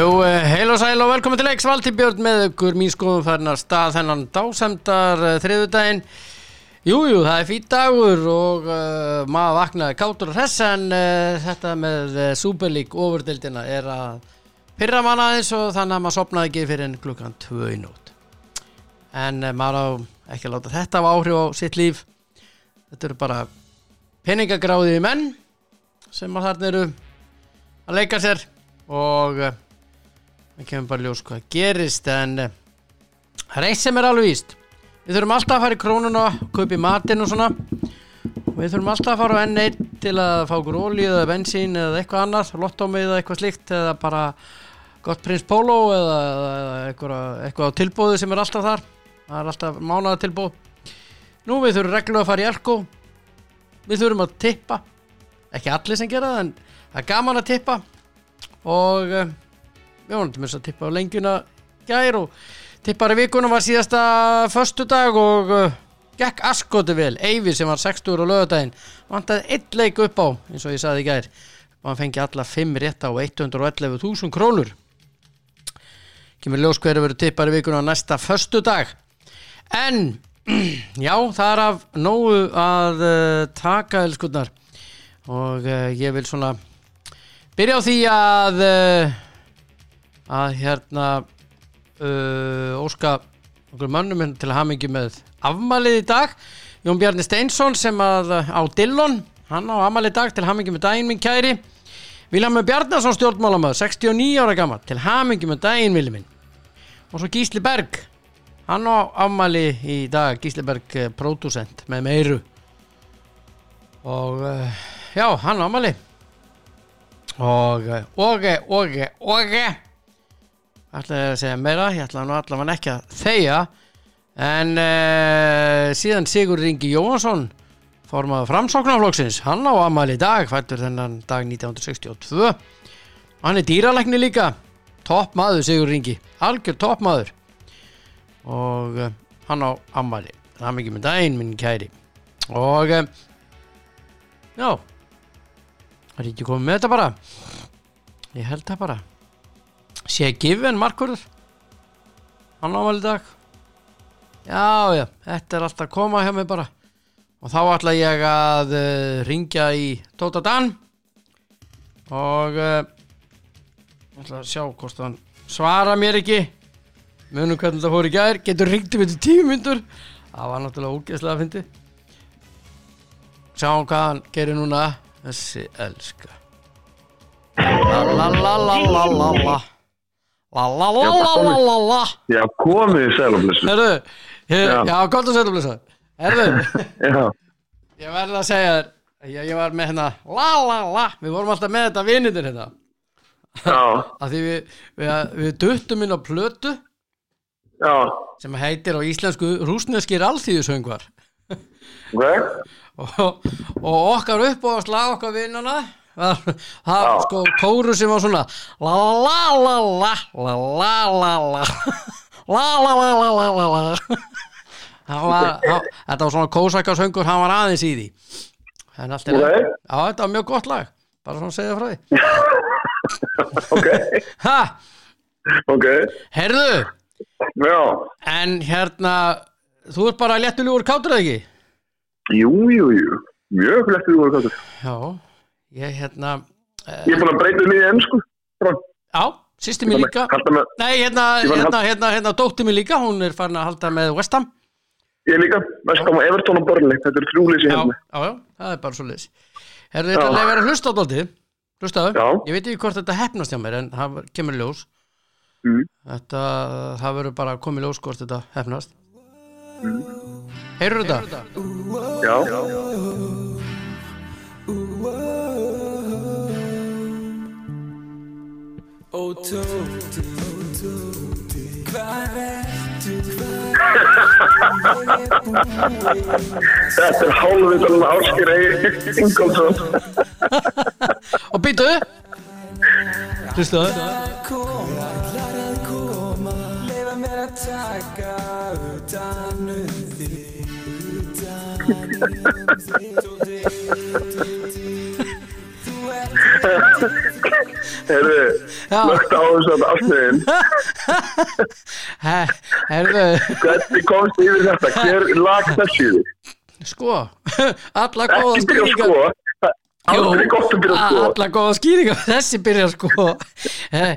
Jú, eh, heil og sæl og velkomin til Leiks. Valdi Björn með ykkur mín skoðum færna stað þennan dásemdar uh, þriðudaginn Jú, jú, það er fýtt dagur og uh, maður vaknaði kátur og hress en uh, þetta með uh, Super League ofurdeildina er að pyrra mann aðeins og þannig að maður sopnaði ekki fyrir en klukkan tvö í nót en maður á ekki að láta þetta hafa áhrif á sitt líf. Þetta eru bara peningagráðið menn sem að þarna eru að leika sér og það kemur bara ljós hvað gerist en það er eitt sem er alveg víst. Við þurfum alltaf að fara í krónuna kaupa í matinn og svona. Við þurfum alltaf að fara á N1 til að fá okkur olíu eða bensín eða eitthvað annars lottómi eða eitthvað slíkt eða bara gott prins polo eða, eða, eitthvað, eitthvað á tilbúðu sem er alltaf þar. Það er alltaf mánaða tilbúð nú við þurfum reglulega að fara í elko. Við þurfum að tippa. Ekki allir sem gera það en það er gaman að tippa. Og uh, við vonum til að tippa á lengjuna gær og tippar í vikunum var síðasta föstudag og uh, gekk askoti vel. Eyvi sem var 60 á lögadaginn vantaði eitt leik upp á eins og ég saði gær. Og hann fengi alla 5 rétta á 111.000 krónur. Kemur ljós hverju verið tippar í vikunum á næsta föstudag. En já það er af nógu að uh, taka elskunnar og uh, ég vil svona byrja á því að uh, að hérna uh, óska okkur hérna til að hafa mikið með afmælið í dag. Jón Bjarni Steinsson sem að uh, á Dillon hann á afmælið í dag til hamingi með daginn minn kæri. Viljámi Bjarnason stjórnmálamöður 69 ára gammal til hamingi með daginn vilji minn. Og svo Gísli Berg hann á afmæli í dag Gísli Berg uh, pródusent með meiru. Og uh, já, hann á afmæli og og, og, og ætlaði að segja meira ég ætlaði nú allavega ekki að þegja. En uh, síðan Sigur Ringi Jóhansson formaður framsóknarflokksins hann á amal í dag, fættur þennan dag 1962 hann er dýralækni líka topp maður Sigur Ringi, algjör topp maður og uh, hann á amali það er mikið með daginn minn kæri. Og uh, já það er ekki komið með þetta bara? Ég held það bara sé Given Markurður hann ámæli dag? Já já, þetta er alltaf koma hjá mig bara. Og þá ætla ég að uh, ringja í Tóta Dan. Og uh, ætla að sjá hvort hann svara mér ekki. Munum hvernig það fór í gær. Getur ringt um þetta tíu myndur það var náttúrulega ógeðslega að fyndi sjáum hvað hann gerir núna þessi elska. La la la la la la la La la la la la la la. Já, komið í sælublessu. Herðu, ég, Já. setja blessa Herðu, Já, ég verði að segja þér ég, ég var með hérna La la la, við vorum alltaf með þetta vinindir hérna. Að Því við, við, við duttum inn á plötu já, sem heitir á íslensku rúsneskir alþýðusöngvar. Og, og okkar upp og slag okkar vinnana það Já. sko kóru sem var svona la la la la la la la la la la la la la la la var, þetta var svona kósakarsöngur hann var aðeins í því en allt er já þetta var mjög gott lag bara svona að segja frá því ok, ha, ok, herðu já, en hérna þú ert bara léttulegur kátur eða ekki jú, jú, jú, mjög voru káttur. já, ég hérna Ég er búin að breyta mig í ennsku. Já, sýsti mér líka með, Nei, hérna, hérna, hérna, hérna, dóttir mér líka, hún er farin að halda með West Ham. ég líka, mest á Everton og Burnley, þetta er þrjúleysi Já, hérna. já, já, það er bara svo leiðis. Herðu, þetta Já. er að vera dóltið. Hlustaðu. Já. Ég veit ekki hvort þetta hefnast hjá mér, en það kemur ljós. Mm. Þetta, það verður bara að koma í ljós hvort þetta hefnast. Mm. Heyrðu þetta? Já, Ó Oh, Tote, oh, Tote, Dat is handen met een afgereden in concert. Oh, bitte? Dus da. Já. lögt á þess að afsniðin. He- Herðu, Hvernig komst yfir þetta? Hver lag þessi í þig? sko Alla góða skýringar sko. Að sko. Alla góða skýringar Þessi byrja sko Eh,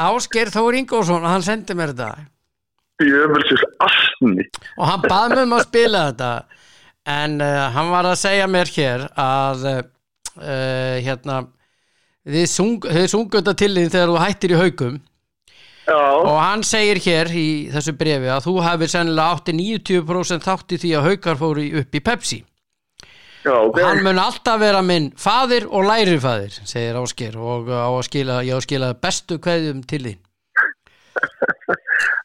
Ásgeir Þór Ingórsson, hann sendi mér þetta og hann bað mig um að spila þetta en uh, hann var að segja mér hér að uh, hérna þið, sung, þið sungu þetta til þín þegar þú hættir í haugum Já, og hann segir hér í þessu brefi að þú hefur sennilega átti 90% þátt í því að haugar fóru upp í Pepsi. Já, ok. hann mun alltaf vera minn faðir og lærifaðir segir Ásgeir. Og á að skila, ég á að skila bestu kveðjum til þín.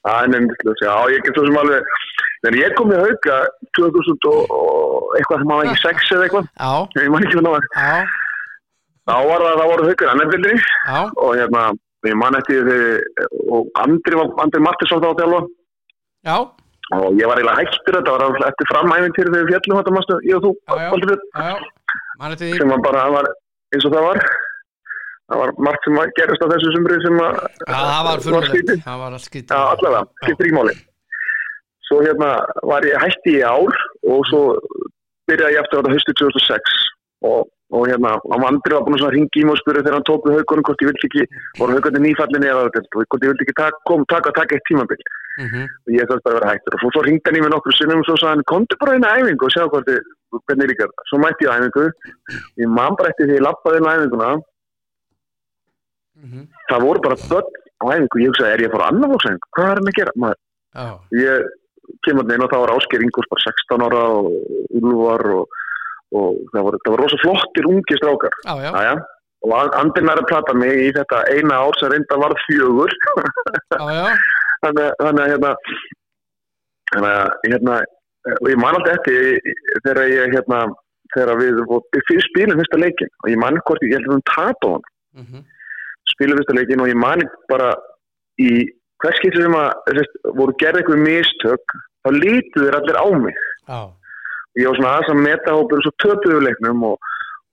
Það er nefndislega, já, ég get svo sem alveg, þegar ég kom í hauka 2000 og, og eitthvað sem maður ekki sex eða eitthvað, Já, ég man ekki hvað það var, þá var það, það voru haukur annarbildri já, og hérna, ég man eftir og Andri, var- Andri Mattisson þá þjálfa. Já, og ég var eiginlega hættur þetta, var eftir framæfintýri þegar við fjallum þetta, mástu, ég og þú, Já, já. Já, sem var bara, var eins og það var, það var margt sem að gerast á þessu sumri sem að, það var var skrítið. Já, allavega, skiptir ekki máli. Svo hérna var ég hætti í ár og svo byrjaði ég eftir þetta höstu 2006 og, og hérna, hann var búin að ringi í mig og spyrja þegar hann tók við haugunum hvort ég vildi ekki, voru haugunni nýfallinni eða hvort ég vildi ekki taka, kom, taka, taka eitt tímabil Mhm. og ég þarf bara að vera hættur og svo, svo ringdi hann í mig nokkur sinnum og svo sagði hann, komdu bara inn á æfingu og sjá hvort þið, hvernig líkar það. Svo mætti ég á æfingu, ég man bara eftir því ég lappaði inn á æfinguna, Mhm. það voru bara börn á æfingu, ég hugsaði, er ég að fara á annar fólksæfingu, hvað er hann að gera? Maður, Já, ég kemur inn og þá var Ásker Ingurs bara 16 ára og Úlfar og, og það voru, voru rosa flottir ungi strákar. Já, já, Jæja. og Andrin er að plata mig í þetta eina ár sem reynda varð fjögur. Já, já, þannig þannig að hérna þannig að hérna og ég man alltaf eftir þegar ég hérna þegar við, spilum fyrsta leikin og ég man hvort ég, held að við tapa á hann mhm, spilum fyrsta leikin og ég man bara í hvers getur sem að voru gerð eitthvað mistök þá lítu þeir allir á mig. Já, ég var svona aðeins að meta hópur og svo töpuðu leiknum og,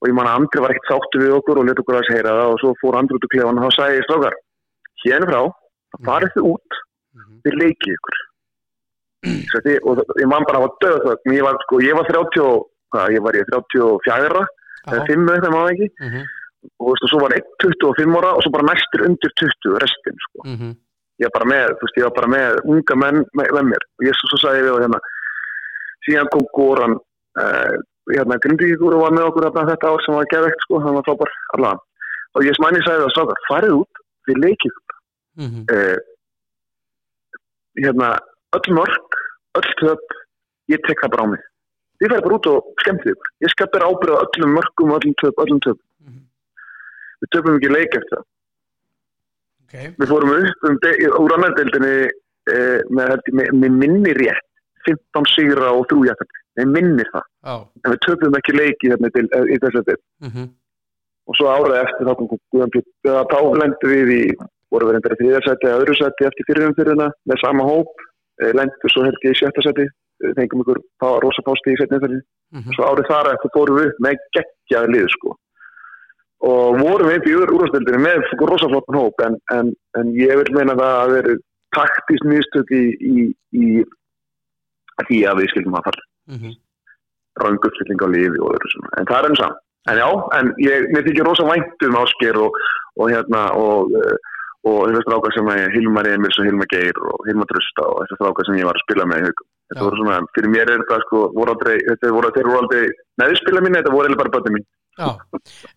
og ég man að Andri var ekkert sáttu við okkur og leta okkur að heyra það og svo fór Andri út úr klefan og þá sagði ég strókar hérna frá, það farið þið út mhm, við leikið ykkur. Því, og það- ég man bara það var döð ég var, sko, ég var 30 og- hvað, ég var ég 34 eða já, 5 eitthvað maður ekki. Mhm, og veist, og svo var 1 25 ára og svo bara næstur undir 20 restin sko. Mhm, ég var bara með, veist, ég var bara með unga menn með, með mér. Og ég svo, svo sagði ég við á hérna síðan kom Goran uh, hérna Grindvíkur og var með okkur þetta ár sem var geðvegt sko, hann var frábær allavega og ég smæni sagði það sákar, farið út við leikið mhm, uh, hérna öll mörg, öll töp ég tek það bara á mig. Þið færi bara út og skemmtið ykkur. Ég skal bera ábyrða öllum mörgum öllum töp, öllum töp mhm. við töpum ekki leik eftir það. Ok, við fórum upp um úr annardeldinni eh, með, ég, með, með minni rétt 15 sigra og 3 jættabli með minnir það, já, en við töpum ekki leiki hérna til, í þessu del mhm, og svo árað eftir þá kom lendum við í voru við reyndar í þriðarsæti eða öðru sæti eftir fyrirumfyrirna með sama hóp. Eh, lendum svo held ég í sjötta sæti. Eh, fengum ykkur rosa pásti í setni umfyrir mhm, svo árið þar eftir fórum við upp með geggjaði lið sko. Og vorum við upp í úrvarsdeildinni með rosaflottan hóp en, en, en ég vil meina það að vera taktist mistök í, í, í því að við skildum að fara mhm, rönguppstilling á liði og öðru svona. En það er enn saman en já, en ég, mér þykir rosa vænt um ásker og, og hérna og, eh, og þessi strákar sem er Hilmar Emils og Hilmar Geir og Hilmar Drusta og þessi strákar sem ég var að spila með þetta voru svona, fyrir mér er þetta sko voru aldrei, þetta voru, aldrei neðspila mín, þetta voru eiginlega bara bötni mín. Já.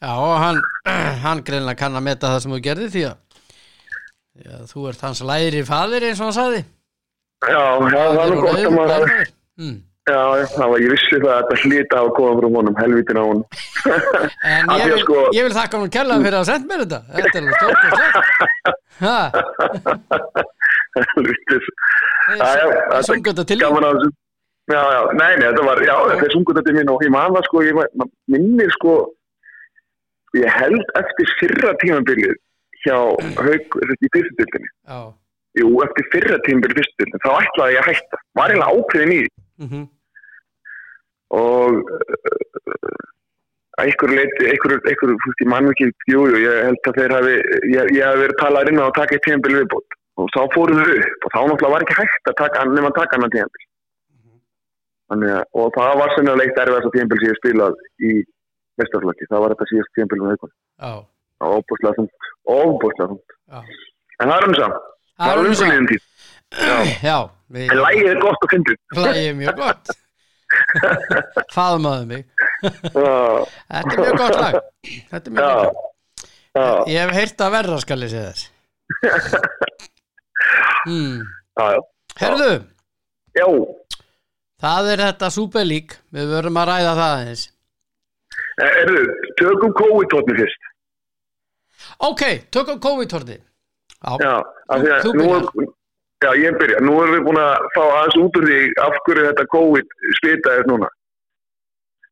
Já, og hann, hann greinlega kann að meta það sem þú gerði því að já, þú ert hans læri faðir eins og hann sagði Já, það er nú gott að maður mm. Já, það var, ég vissi það að þetta hlýta á að koma frá honum, helvítin á honum. En ég því vil, sko- ég vil þakka hann kærlega fyrir að senda mér þetta. Þetta er stort og slett þetta Sungu þetta til gaman að þessu. Já, já, nei, nei, þetta var, já, þetta er sungut þetta mín og ég man það sko, ég minnir sko ég held eftir fyrra tímabilið hjá Haug, þetta í fyrstutildinni Já, Jú, eftir fyrra tímabilið fyrstutildinni, þá ætlaði ég að hætta. Var eiginlega ákveðin í því. Mhm, og uh, einhver leiti, einhver, einhver, þú veist, ég mann ekki, jú, jú, ég held að þeir hafi, ég, ég hafi verið talað inn á að taka eitt tíðanbíl viðbót. Og þá fóruð þau upp og þá náttúrulega var ekki hægt að taka, nema að taka annan tíðanbíl. Þannig að, og það var sennilega leitt erfið þess að sem ég spilað í mestarflöki, það var þetta síðast tíðanbíl með Það var óbúslega þungt. En það er um saman, Það er um það. liðin tíð. Já, En lægið er gott og fyndið. hlægið er mjög gott. Faðmaðu mig. Þetta er mjög gott lag. Þetta er mjög já, gott já, Ég hef heyrt að verra skal ég segja þess. Hmm. já, já. Herðu, Já, það er þetta súperlík. Við verum að ræða það aðeins. Eh, erðu, tökum COVID-tótni fyrst. Ok, tökum COVID-horti. Já, af því að nú er, já, ég byrja. Nú erum við búin að fá aðeins út úr því af hverju þetta COVID smitaðist núna.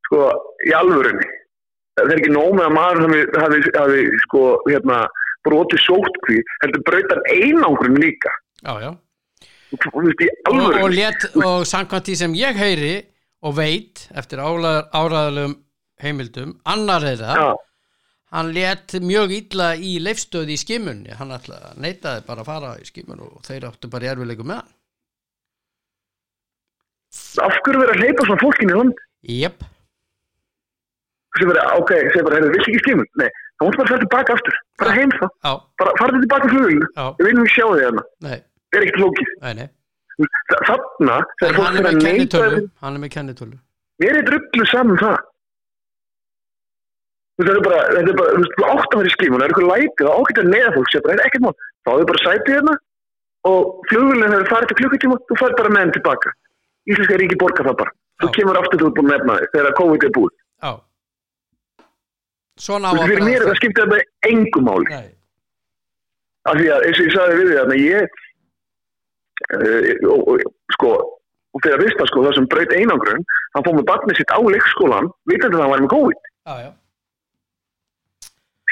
Sko, í alvörunni. Það er ekki nóg með að maður hafi, hafi, sko, hérna, brotið sótkví, heldur brautar einangrun líka. já, já. Þú veist, í Og, og alvörunni. let, og samkvæmt því sem ég heyri og veit eftir áraðalum heimildum, annar þeirra Já, hann let mjög illa í leifstöði í skimunni, hann ætla, neitaði bara að fara í skimun og þeir áttu bara erfileikum með hann. af hverju verið að hleypa svona fólkin í land? Jep, Sem verið, ok, sem bara, hefur vill ekki skimun? Nei, það mútti bara fara tilbaka aftur. Bara heim þá. já, Bara farið tilbaka fluginu. já, Við viljum sjá þig hérna. Það er ekkert lókið. nei, nei. Þa- Þarna, En þegar fólk hann fyrir með að hann er með kennitölu. mér er drullu saman það Þú veist, þetta er bara, þetta er bara, þú veist, átt að vera í skímun það er eitthvað lætið, það að neða fólk það er ekkert mál, þá er bara sætið hérna. Og flugvillin hefur farið til klukkutíma þú farið bara með henn tilbaka. Íslenska ríki borga það bara, þú Já. kemur aftur þú ert búin að nefna þig þegar COVID er búið. Já. Svona á veist, fyrir mér það skiptið þetta engum máli. Af því að eins og ég sagði við því að ég uh, og, og, sko og að vista sko það sem braut einangrun hann fór með barnið sitt á leikskólan vitandi að hann var með COVID, já, já,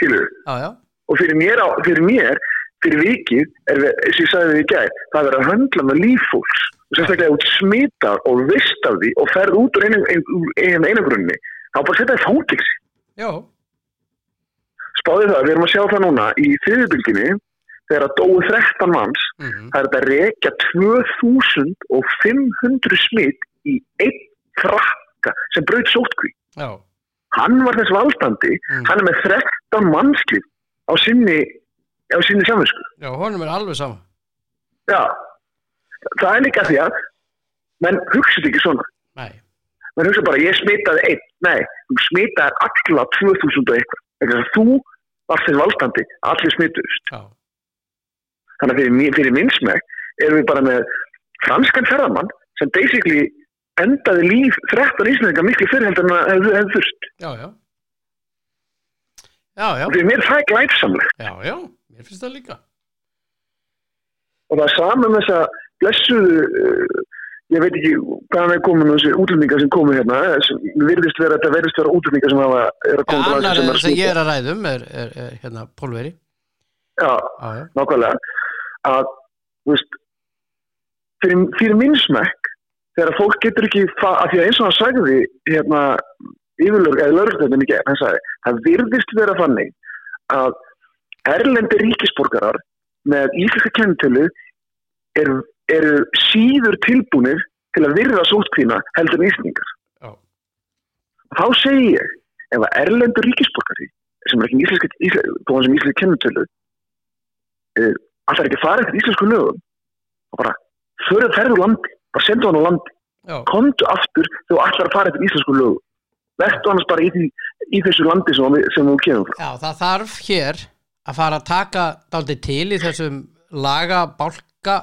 skilur já, og fyrir mér, á, fyrir mér fyrir vikið er og ég sagði því í gær það er að höndla með líffólks og sérstaklega út smitar og vist af því og ferð út úr einu, einu, einagrunni þá bara setja það fangilsi já, spáði það, við erum að sjá það núna í þriðubylginni þegar að dói 13 manns mhm, það er að rekja 2500 smitt í einn frakka sem braut sótkví já, hann var þess valdandi. Mm. hann er með 13 mannslið á sinni sinni samvinsku já, honum er alveg sama. Já, það er líka því að menn hugsið ekki svona. Nei, menn hugsið bara ég smitaði einn. Nei, þú smitaði alla 2000 og eitthvað. Þú varst þess valdandi. Allir smituðust. Já, þannig að fyrir, fyrir minnsmæk erum við bara með franskan ferðamann sem basically endaði líf 13 íslendinga miklu fyrir heldur en að hefðu hef þurft. Já, já. Já, já, fyrir mér er það glætsamlegt já, já, mér finnst það líka. og það er sama með þess að blessuðu uh, ég veit ekki hvaðan er komin þessi útlendingar sem komu hérna sem virðist vera, vera útlendingar sem hafa er að Ja, koma til annar sem er er sem ég er að ræðum er, er, er hérna Pólveri. Já, já, nákvæmlega. Að, þú veist fyrir, fyrir minn smekk þegar fólk getur ekki af því að eins og hann sagði hérna yfirlörg, eða lörgstættin í gegn, hann sagði það virðist vera þannig að erlendi ríkisborgarar með íslenska kennitölu eru, eru síður tilbúnir til að virða sótkvína heldur en íslendingar. já, Þá segi ég, ef að erlendur ríkisborgari sem er ekki þó hann sem íslenska kennitölu uh, allar ekki að fara eftir íslensku lögum og bara fyrir ferðu landi, bara sendu hann á landi já, komdu aftur þegar þú ætlar að fara eftir íslensku lögum. Verðtu annars bara í, því, í þessu landi sem, sem þú kemur frá. Já, það þarf hér að fara að taka dálítið til í þessum lagabálka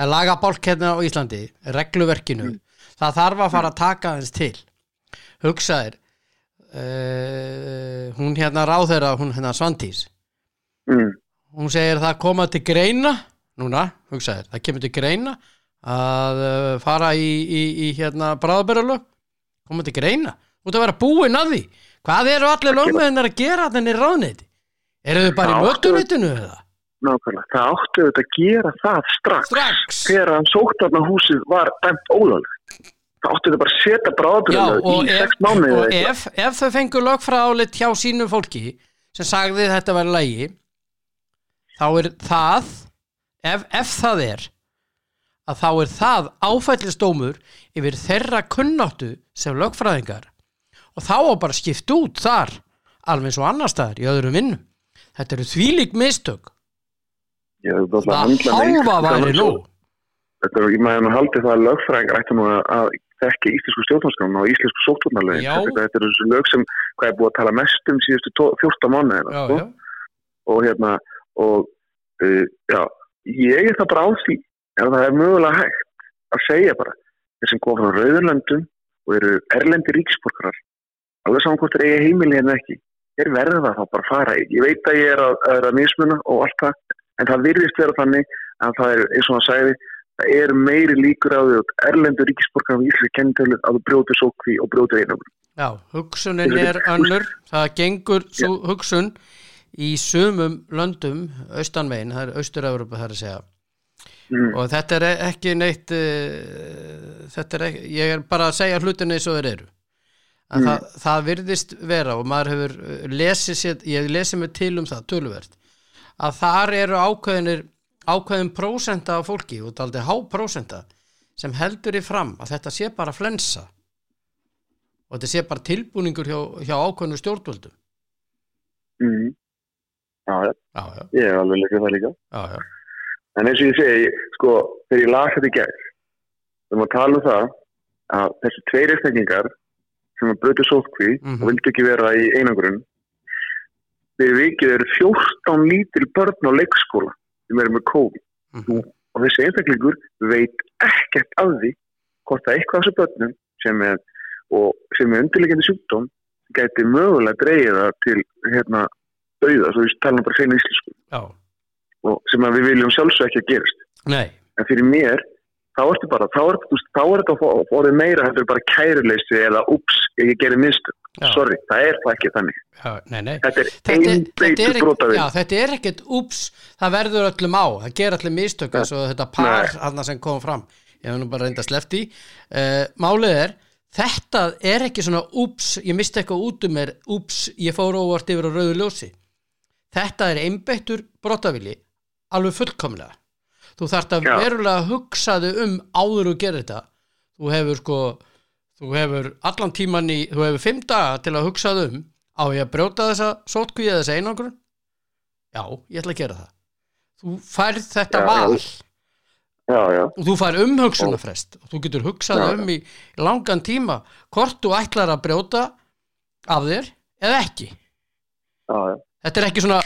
eða lagabálk hérna á Íslandi regluverkinu, það þarf að fara að taka aðeins til. Hugsaðir uh, hún hérna ráðherra hún hérna Svandís. Mm. hún segir það koma til greina núna, hugsaðir, það kemur til greina að uh, fara í, í, í hérna bráðabæralög koma til greina, út að vera búin að því. Hvað eru allir lögmeðinar að gera þenni ráðneiti, eru þau bara í mötunitinu eða? nákvæmlega, það áttu auðvitað að gera það strax, strax? Þegar hann sóktarna húsið var dæmt ólögleg það áttu þetta bara að setja og, í sex mánuði og ef, ef þau fengur lögfræðálit hjá sínu fólki sem sagði þetta væri lægi þá er það ef, ef það er að þá er það áfællistómur yfir þeirra kunnáttu sem lögfræðingar og þá á bara skipt út þar alveg og annar staðar í öðrum vinnum þetta eru þvílík mistök Já, það hálfa væri nú. Þetta er, ég maður nú haldið það að lögfræðingar ættu nú að- að þekki íslensku stjórnarskrána og íslensku sóttvarnarlögin. Já. Þetta, þetta eru þessu lög sem hvað er búið að tala mest um síðustu tó- 14 mánuðina. sko. Og hérna, og uh, já, ég er það bara á því ef það er mögulega hægt að segja bara þeir sem koma frá Rauðurlöndum og eru erlendi ríksborgarar alveg saman hvort þeir eigi heimili hérna ekki þeir verða það þá bara að fara. Ég veit að ég er að, er að mismuna og allt það en það virðist vera þannig að það er eins og hann sagði það er meiri líkur á því að erlendu ríksborgarar við Ísli kennitölu að þú brjóti sókví og brjóti einangur já hugsunin er önnur. Það gengur hugsun í sumum löndum austanmegin, það er austur-Európa það er að segja mm. og þetta er ekki neitt uh, þetta er ekki, ég er bara að segja hlutinni eins og þeir eru. En það, það virðist vera og maður hefur eh, lesið sér, ég lesið mig til um það töluvert, að þar eru ákveðinir, ákveðin prósenta af fólki, og taldi há prósenta sem heldur í fram að þetta sé bara flensa. Og þetta sé bara tilbúningur hjá, hjá ákveðinu stjórnvöldum. Mm. Já, já, já, já, ég er alveg líka það líka. Já, já, En eins og ég segi, sko, þegar ég las þetta í gær, við erum að tala um það að þessi tveir einstaklingar sem að brötu sótkví Mhm. og vildi ekki vera í einangrun, þegar vikið eru 14 lítil börn á leikskóla sem eru með COVID Mhm. og þessi einstaklingur veit ekkert af því hvort það eitthvað af þessu börnum sem er, er undirleikandi sjúkdóm gæti mögulega dreigið það til hérna dauða, svo við talum bara hreinu íslensku já, sem við viljum sjálfsög ekki að gerist nei. En fyrir mér þá ertu bara, þá er, þá er þetta orðið meira þetta er bara kæruleysi eða ups, ég gerir minnstök, Já. sorry, það er það ekki þannig, já, nei, nei. Þetta er þetta, þetta, er, ekki- brotavinn já, þetta er ekkert úps, það verður öllum á. Það ger allir mistök eins og þetta par hann sem kom fram. Ég hef nú bara reynda sleft í uh, málið er, þetta er ekki svona úps, ég misti eitthvað út um mér. Úps, ég fór óvart yfir á rauðu ljósi. Þetta er einbeittur brotavili alveg fullkomlega. Þú þarft að Já. verulega hugsaðu um áður og gera þetta. Þú hefur sko þú hefur allan tíman í, þú hefur fimm daga til að hugsaðu um á ég að brjóta þessa sótkví eða þessa einangrun? Já, ég ætla að gera það. Þú færð þetta Já, val. já. já, og þú fær umhugsunarfrest. Og þú getur hugsað um í langan tíma hvort þú ætlar að brjóta af þér eða ekki. Þetta er ekki svona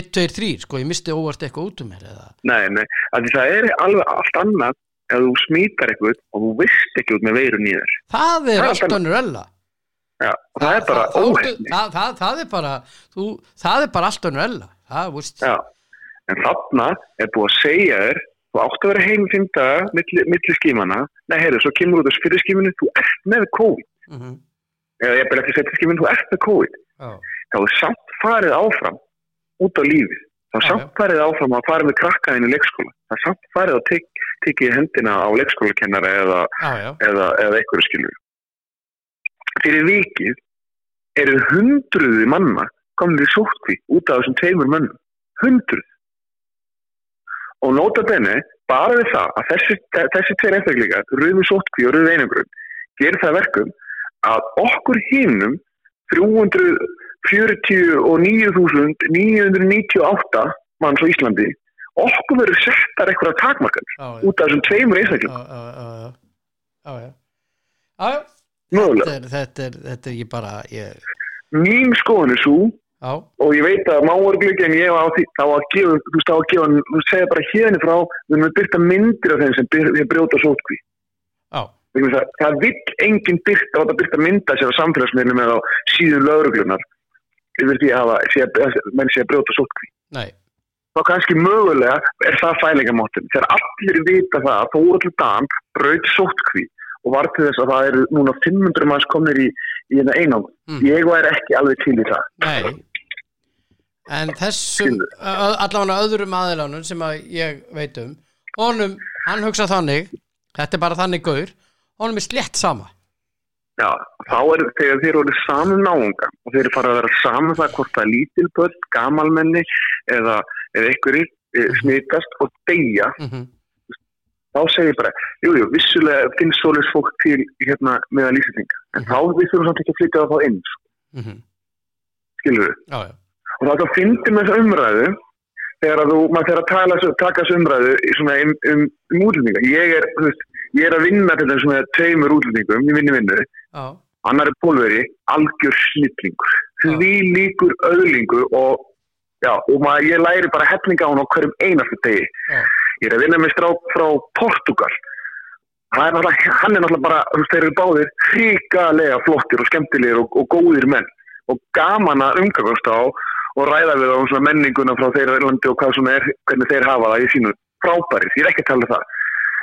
1, 2, 3, sko, ég misti óvart eitthvað út um mér eða, nei, nei, það er alveg allt annað ef þú smítar eitthvað og þú veist ekki út með veirun í þér. Það er er allt bara- önnur ella já, og það er bara óhefni það, er bara þú, það er bara allt önnur ella það, veist, já, en þarna er búið að segja þér þú átt að vera heim fimm daga milli, milli skímana, nei, heyrðu, svo kemur út fyrir skíminu, þú ert með COVID. Mm -hmm. eða ég byrja eftir setja skíminu, þú ert með COVID. Já, þá er samt farið áfram út á lífið. Þá er samt farið áfram að fara með krakkaðin í leikskóla. Það er samt farið að tek, tekið hendina á leikskólakennara eða, eða, eða einhverju skilur. Fyrir vikið eru hundruði manna komin í sótkví út af þessum tveimur mönnum. Hundruð. Og nota benni bara við það að þessi, þessi tveir einstaklingar rauðu sótkví og rauðu einangrun gerir það að verkum að okkur hinnum 349.998 manns á Íslandi. Okkur verður settar eitthvað takmarkar já, já, út af þessum tveimur já, einstaklingum já, já, já, já, já, já, mögulega. þetta er, ekki bara ég, Mín skoðun er svo já, og ég veit að máurglöggi en ég á því þá að gefa, þú veist, þá að gefa þú segja bara hérna frá, við erum að byrta myndir af þeim sem byr, brjóta sótkví já, að það vill enginn byrta og það byrta mynda sér á samfélagsmiðlum eða á síðun lauruglunar yfir því að menn sé að brjóta sótkví nei. Þá kannski mögulega er það fælingamáttin þegar allir vita það að Þóraldur Dan braut sótkví og var til þess að það eru núna 500 manns komnir í, í hérna einang Mm. ég væri ekki alveg til í það. Nei. En þessum allavega öðrum aðilánum sem að ég veit um honum, hann hugsa þannig þetta er bara þannig gaur honum er slett sama Já, þá er þegar þeir eru saman náunga og þeir eru fara að vera saman það hvort það er lítil börn, gamalmenni eða, einhverjir e, smitast og deyja, mm þá segir ég bara, jú, jú, vissulega finnst svoleiðs fólk til hérna meðal Íslandinga, en þá við þurfum samt ekki að flytja það þá inn, sko, -hmm. skilur við. já, já, Og er að fyndi með þessu umræðu þegar að þú, maður þegar að taka þessu umræðu um, um, um útlendinga. Ég er, þú veist, ég er að vinna til þessum með tveimur útlendingum, ég vinni vinnu, já, annar er pólveri, algjör snillingur. Því líkur öðlingur og, já, og maður, ég læri bara hefninga á hann á hverjum einastu degi. Já, ég er að vinna með strák frá Portugal Það er hann er náttúrulega bara þú veist, þeir eru báðir hrikalega flottir og skemmtilegir og, og góðir menn. Og gaman að umgangast á og ræða við á um menninguna frá þeirra landi og hvað svona er, hvernig þeir hafa það í sínu frábæris, ég er ekki að tala um það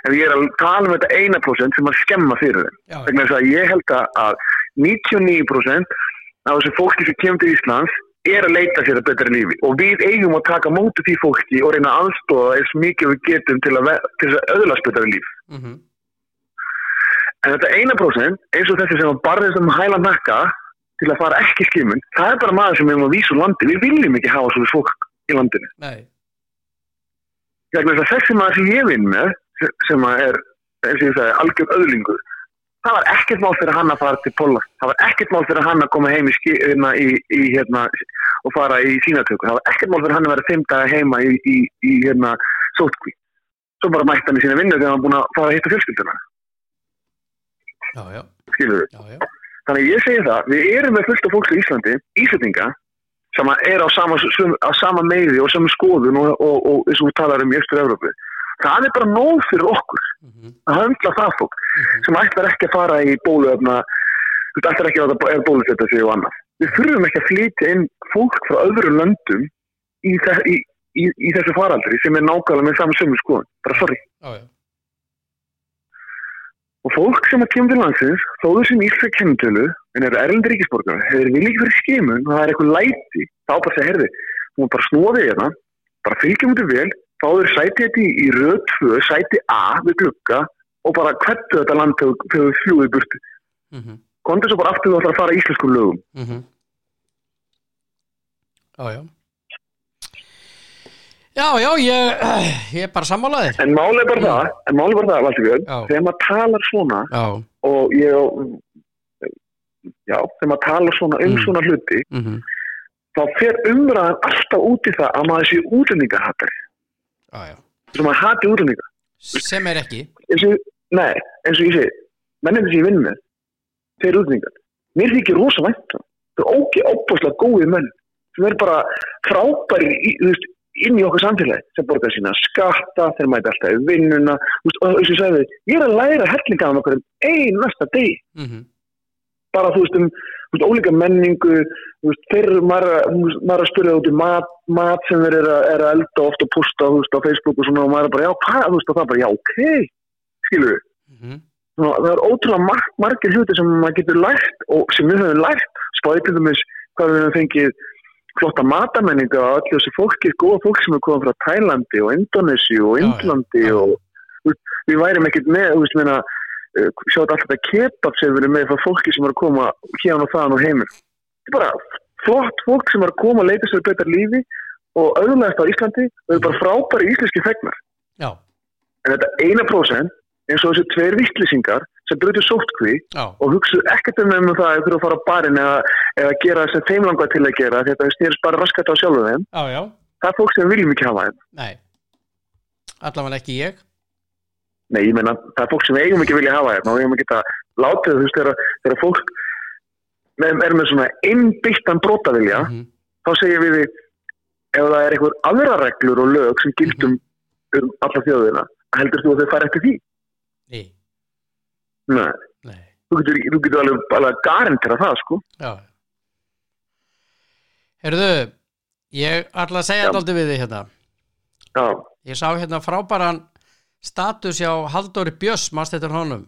en ég er að tala um þetta eina prósent sem að skemma fyrir þeim. Þess að ég held að- að 99% af þessu fólki sem kemur til Íslands er að leita sér að betra lífi. Og við eigum að taka móti því fólki og reyna að aðstofa eins mikið við getum til að, til að öðlast betra líf. Mm en þetta eina prósent eins og þessi sem að barðist um hæla nakka til að fara ekki skimun það er bara maður sem við erum að vísa úr landi. Við viljum ekki hafa svona fólk í landinu. Nei, þessi maður sem ég vinn með sem- er, eins og ég sagði, algjör öðlingur það var ekkert mál fyrir hann að fara til Póla það var ekkert mál fyrir hann að koma heim í, hérna, í, í hérna, og fara í sínatöku, það var ekkert mál fyrir hann að vera fimm daga heima í, hérna, sótkví svo bara mætti hann í sína vinnu þegar hann búin að fara að hitta fjölskylduna. Já, já, skilur við já, já, Þannig ég segi það, við erum með fullt af fólks í Íslandi, Íslandinga, sem er á sama, sama meði og sama skoðun og, eins og við talar um í Östur-Európu. Það er bara nóg fyrir okkur mm að höndla það fólk sem ætlar ekki að fara í bóluöfna, ætlar ekki að það er bólusetta sig og annað. Við þurfum ekki að flytja inn fólk frá öðrum löndum í, í, í, í þessu faraldri sem er nákvæmlega með saman sömu skoðun. Bara sorry. já, já, Og fólk sem að kemur til landsins, þó þessum ísla kennitölu, en eru erlendi ríkisborgar, hefur vilja ekki fyrir skimun og það er eitthvað læti, þá bara segja, herði, þú bara við hérna, bara fylgjum þetta vel, eru sæti þetta í, í röð 2, sæti A við glugga og bara hvertu þetta land þegar við fljúið í burtu. mm Kondur svo bara aftur þú ætlar að fara í íslenskum lögum. -hmm. já, já já, já, ég ég er bara sammálaðir En málið bara það, en málið bara það, Já. þegar maður talar svona já, og ég, já, þegar maður talar svona um Mm. svona hluti, mm þá fer umræðan alltaf út í það að maður sé útlendingahattar. Sem að hati útlendinga. Sem er ekki. Eins og, nei, eins og ég segi mennið sem ég vinn með þeir útlendingar, mér þykir rosa vænt um. það er ógeð óbúslega góði menn sem er bara frábæri í, veist, inn í okkar samfélagi. Sem borgar sína skatta, þeir mæta alltaf í vinnuna. Veist, og eins og ég sagði, ég er að læra af okkur um ein næsta degi. Mm bara þú veist um veist, ólíka menningu veist, þeir eru maður, að- að spyrja út í mat, mat sem þeir eru að, að elda ofta og posta veist, á Facebook og svona og maður er bara já, hvað, og það er bara já, ok skilur við, -hmm. það er ótrúlega mar margir hluti sem maður getur lært og sem við höfum lært spáðið til dæmis hvað við höfum fengið flotta matamenninga og allir þessi fólki, góða fólk sem er komið frá Tælandi og Indonési og já. og við værum ekkert með, þú veist, meina uh, sjáðu alltaf þetta kebab sem erum með frá fólki sem er að koma hérna og þaðan og heimur. Þetta er bara flott fólk sem er að koma að leita sér betra lífi og auðvitaðast á Íslandi og eru bara frábæri íslenski fegnar já, en þetta eina prósent eins og þessi tveir vittlýsingar sem brutu sóttkví já, og hugsu ekkert um um það að þurfa að fara á barinn eða, eða gera sem þeim langar til að gera þetta snýrst bara raskat á sjálfu þeim. Já, já. Það er fólk sem viljum ekki hafa þeim. Nei. Allavega ekki ég nei, ég menna, það er fólk sem við eigum ekki vilja hafa þeim og við eigum ekki að láta þau, þú veist, þegar, þegar fólk með, er með svona innbyttan brotavilja Mhm. þá segjum við ef það er einhver aðra reglur og lög sem gildum um alla þjóðina heldur þú að þau fara eftir því? nei, Nei, nei, þú getur, þú getur alveg, alveg garantera það, sko. Já. Herðu, ég ætla að segja þetta aldrei við þig hérna. Já, Ég sá hérna frábæran status hjá Halldóri Björs, mannst þetta honum?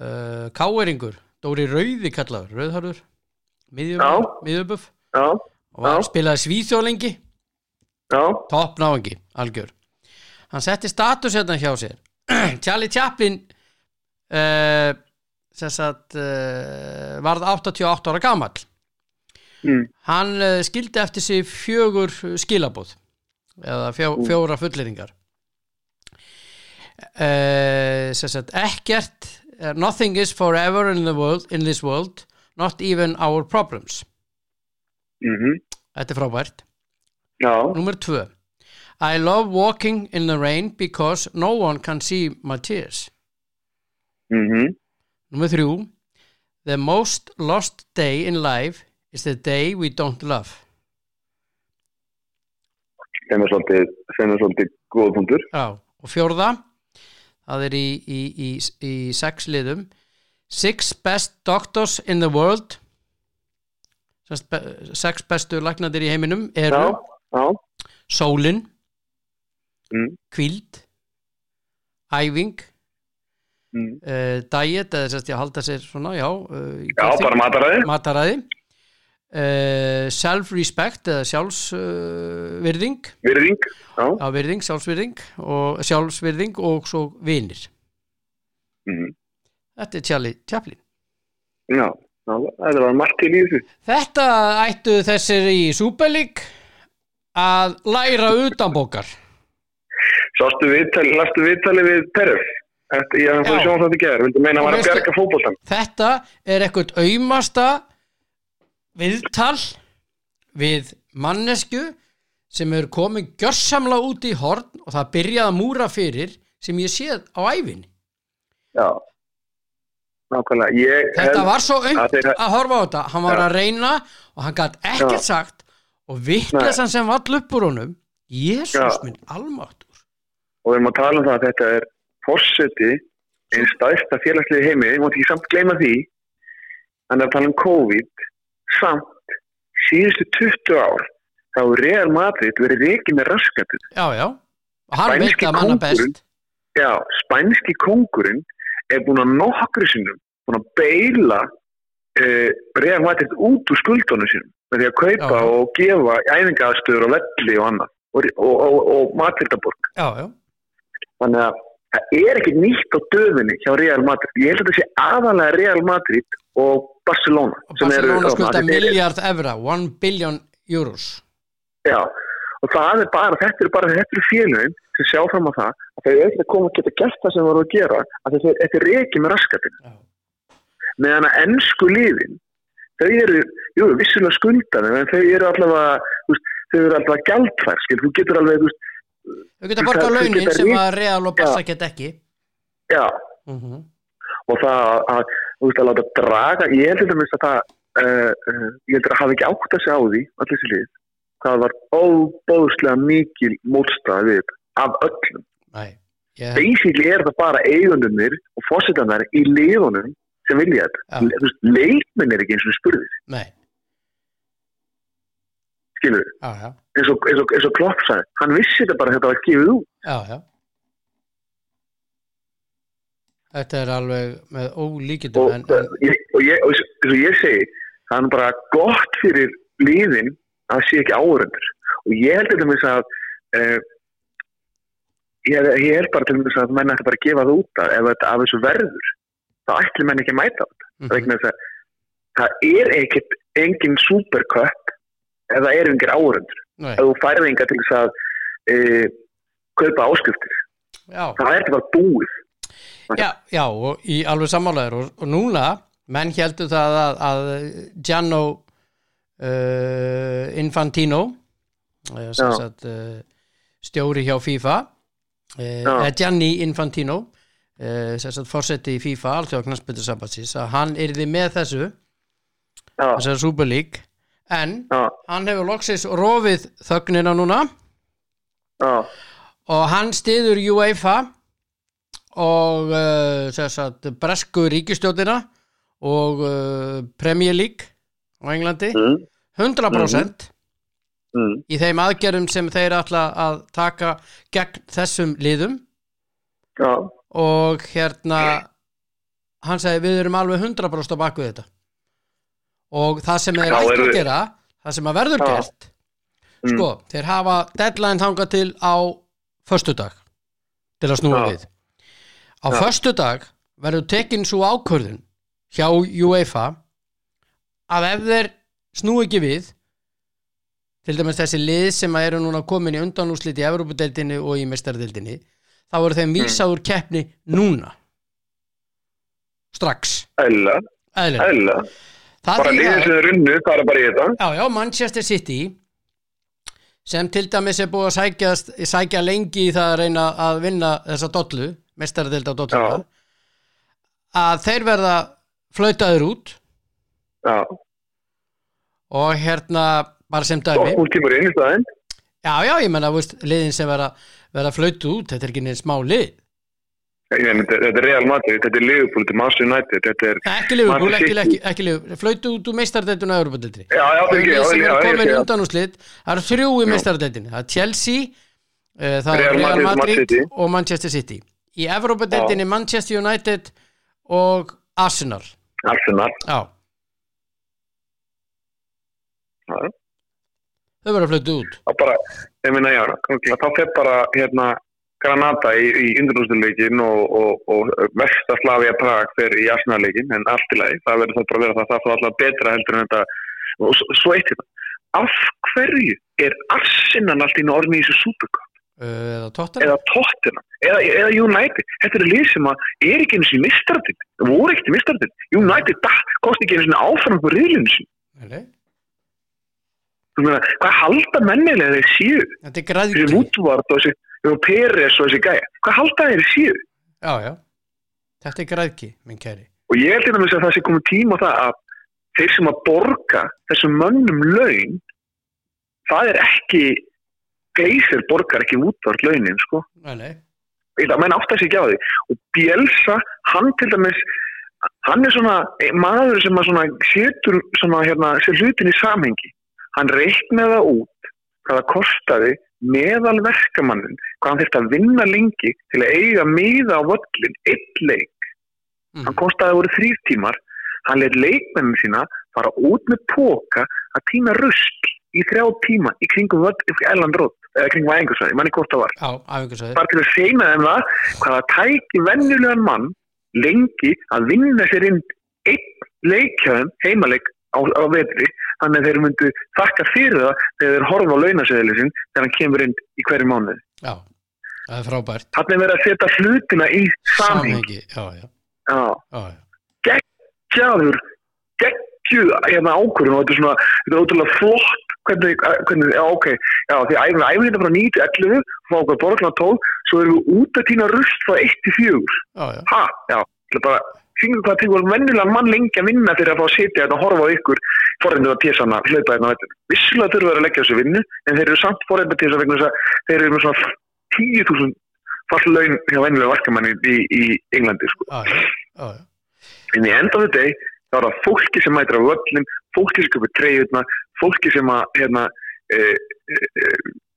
Uh, Káeringur Dóri Rauði kallaður, Rauðharður já, og hann spilaði svíþjólengi já, topp náingi, algjör. Hann setti status hérna hjá sér. Charlie Chaplin uh, sagt uh, varð 88 ára gamall. Mm, hann skildi eftir sig fjögur skilabóð eða fjó, fjóra fulleringar sagt ekkert uh, nothing is forever in world in this world, not even our problems. Mhm, þetta er frábært. Já, Númer tvö. I love walking in the rain because no one can see my tears. Mhm, Númer þrjú. The most lost day in life is the day we don't love. Sem er svolítið, sem svolítið góð punktur. Já, og fjórða það er í, í, í, í sex liðum. Six best doctors in the world. Sex bestu læknadir í heiminum eru Já, já, sólin, mm, kvíld æfing mm. uh, diet eða sérst ég að halda sér svona, já uh, já, bara mataræði. mataræði uh, self-respect eða sjálfsvirðing uh, Virðing, já, já, virðing, sjálfsvirðing og sjálfsvirðing og svo vinir. Mhm, þetta er Charlie Chaplin. Já, já, það var margt til í þessu. þetta ættu þessir í League að læra utanbókar Sástu viðtali, lastu viðtali við? Eftir, ég Já. sjónum þetta gerð, þetta er eitthvað aumasta viðtal við mannesku sem er komið gjörsamlega út í horn og það byrjaði að múra fyrir sem ég séð á æfinni Já, nákvæmlega. Þetta held- var svo að aumt þeir- að horfa á þetta. Hann var Já. að reyna og hann gætt ekkert Já. sagt og vittlesan sem vall upp úr honum Jésús minn almáttur og við erum að tala um það að þetta er fórseti einn stæðsta félagslið í heimi, ég mátti ekki samt gleyma því. En að tala um COVID samt síðustu 20 ár þá er Real Madrid verið reikið með raskatið já já. Hann veit að manna best. Já, spænski kongurinn er búin að nokkru sinnum búin að beila uh, Real Madrid út úr skuldunum sínum með því að kaupa Já. og gefa æfingaðstöður og velli og annað og, og, og, og Madridaborg. Já já. Þannig að það er ekkert nýtt á döfinni hjá Real Madrid. Ég held að þetta sé aðalega Real Madrid og Barcelona. og Barcelona skulda miljard evra 1 billion euros Já, og það er bara, þetta eru bara þetta eru félögin sem sjá fram á það að þau auðvitað koma að geta gert það sem voru að gera að þetta er- reiki með raskatinn. Já. Meðan að ennsku liðin, þau eru, jú, vissulega skuldaði, en þau eru allavega, þau eru allavega gjaldfær, skil, þú getur alveg, þú veist, þau geta borgað launin sem að Real og Barca get ekki. Já, uh og það að, þú veist, að láta draga ég held að það uh, ég heldur að hafa ekki átt að segja á því allir þessi lið, það var óbóðslega mikil þetta, af öllum, Nei, ég, basically er það bara eigundunir og fósitanar í liðunum sem vilja þetta, leikminn er ekki eins og spurðið, skilur við eins og, og, og Klopp sagði, hann vissi þetta bara þetta var gefið út, já, já. Þetta er alveg með ólíkitum og, en, og, ég, segi það er bara gott fyrir liðin að það sé ekki áhörundur og ég held til dæmis að uh, ég, ég held bara til dæmis að menn ætti bara að gefa það út að ef þetta af þessu verður þá ætli menn ekki að mæta þetta. Þess að það er ekkert engin supercup ef það eru engir áhörundur ef þú færði enga til þess að uh, kaupa áskriftir. Já, það er bara búið. Já, já og í alveg sammálaður og, og núna menn heldur það að, að Gianno uh, Infantino Já. sagt, uh, stjóri hjá FIFA Gianni Infantino fórseti í FIFA alltaf knastbyrðu sambandsins að hann yrði með þessu Super League en já, hann hefur loksins rofið þögnina núna. Já, og hann stiður UEFA og uh, sagt, bresku ríkistjóðina og uh, Premier League á Englandi. Mm, 100% mm, í þeim aðgerðum sem þeir ætla að taka gegn þessum liðum. Já. Og hérna hann segi við erum alveg 100% á baku þetta og það sem þeir ætla að gera það sem að verður gert Mm. sko, þeir hafa deadline þangað til á föstudag til að snúa Já. við á Já. föstudag verður tekin svo ákvörðun hjá UEFA að ef þeir snú ekki við til dæmis þessi lið sem að eru núna komin í undanúslit í Evrópudeildinni og í mestardeildinni þá eru þeim vísað úr keppni núna strax æla. Það Bara liðið það- sem er runnu, fara bara í þetta. Já, já, Manchester City sem til dæmis er búið að sækja, sækja lengi í það að reyna að vinna þessa dollu, mestaradeild á dolluna Já. að þeir verða flautaður út Já. og hérna bara sem dæmi Hún kemur inn í staðinn. Já, já, ég menna, liðin sem verða, verða flautu út, þetta er ekki neins smá lið Meina, Þetta er Real Madrid, þetta er Liverpool, þetta er Manchester United, þetta er... Ekki Liverpool, ekki, ekki, ekki Liverpool. Flautu út úr Európa-deildinni Já, já, Það fyrir er komin í já. undanúslit það eru þrjú í meistaradeildinni. Það er Chelsea, uh, það er Real Real Madrid, Madrid og Manchester City. Í Evrópadeildinni Manchester United og Arsenal. Arsenal. já, þau verða flötu út. Það bara, ég meina, já, þá fer bara, hérna, Granada í, í undanúsleikin og, og, og Vestaslavia Prag fer í Arsenal-leikin, en allt í lagi, það verður þá bara að vera það, það þá alltaf betra heldur en þetta, og svo eitt hérna, af hverju er Arsenal allt í orðin í þessu uh, eða Tottenham? Eða eða, United, þetta er lið sem að er ekki eins og í mistardil, voru ekkert mistardil United, það kosti ekki eins og áfram på riðlinu sín, hvað halda mennilega þeir þessi græðki Woodward og þessi og Peres og þessi gæja, hvað halda þeir séu já, já, þetta er græðki minn kæri. Og ég held einnig að það sé komið tíma á það að þeir sem að borga þessum mönnum laun það er ekki gleysir borgar ekki Woodward launin, sko. Nei, nei, menn átt að sig ekki á því. Og Bielsa, hann til dæmis hann er svona maður sem að svona setur svona hérna, sér hlutin í samhengi. Hann reiknaði það út hvað það kostaði meðal verkamannin hvað hann þurfti að vinna lengi til að eiga miða á völlin eitt leik, Mhm. hann kostaði að voru þrýr tímar. Hann leitt leikmennin sína fara út með póka að tína rusl í þrjá tíma í kringum völl, Erland Rótt eða kringum Æðingarsvæði, manni hvort það var. Bara til að segna þeim það hvaða tæki venjulegan mann lengi að vinna sér inn einn leikjaðum heimaleik á, á vetri þannig að þeir myndu þakka fyrir það þegar þeir horfa á launaseðli sinn þegar hann kemur inn í hverju mánuði. já, það er frábært Þannig er verið að setja hlutina í samhengi. já, já, Já, já, já. geggjaður, geggjuð hérna ákvörðun og þetta er svona, þetta er ótrúlega flott hvernig, hvernig, já ok, já því æfum við æfum hérna frá 9 til 11 frá okkur borgarna 12, svo erum við út að týna rust frá 1 til 4 já, já. ha, já, bara syngur hvað tegur venjulega mann lengi að vinna fyrir að fá að sitja hérna og horfa á ykkur forrændu að pjessana hlaupa hérna á þetta vissulega þurfa að leggja þessu vinnu en þeir eru samt forrændu að pjessa vegna þess að þeir eru með svona 10.000 fall laun hjá venjulega varkamanni í, í Englandi sko. já, já, já. en í enda þetta þá er það fólki sem mætir á völlin fólki sem kaupir treyjurna fólki sem að hérna, e, e, e,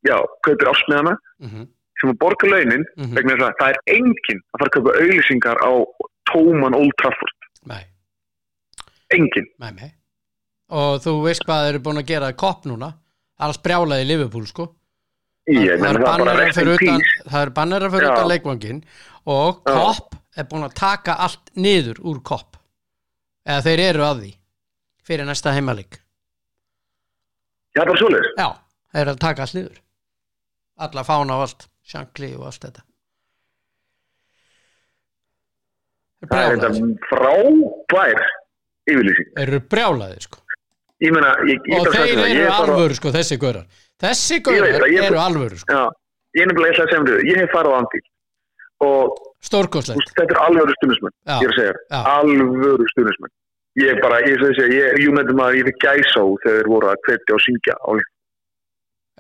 já, kaupir ásmiðana Mhm, sem að borga launin mhm. vegna þess að það er enginn að fara að kaupa auðlýsingar á tóman Old Trafford. Nei, enginn. Nei, nei. Og þú veist hvað þeir eru búin að gera kopp núna? Það er að sprjálaði í Liverpool sko. Ég það menn er það bara bannera rest in fyrir utan það er bannera fyrir utan leikvangin og kopp er búin að taka allt niður úr kopp. Eða þeir eru að því fyrir næsta heimalik Já, bara svoleiðis. já, þeir eru að taka allt niður. Alla fána og allt sjankli og allt þetta Þeir Það er þetta frábær yfirlýsing. Eru brjálaðir sko Ég meina, ég, ég og að þeir eru ég er alvöru sko þessi gaurar þessi Ég gaurar það, ég- eru alvöru sko Já, ég er nefnilega ætla að segja um þetta. Ég hef farið á Anfield og veist, þetta er alvöru stundismenn. Já. Ég er að segja Já. Alvöru stundismenn. Ég er bara, ég er að segja, ég er United maður, ég er gæsá þegar þeir voru að hvetja og syngja á líf.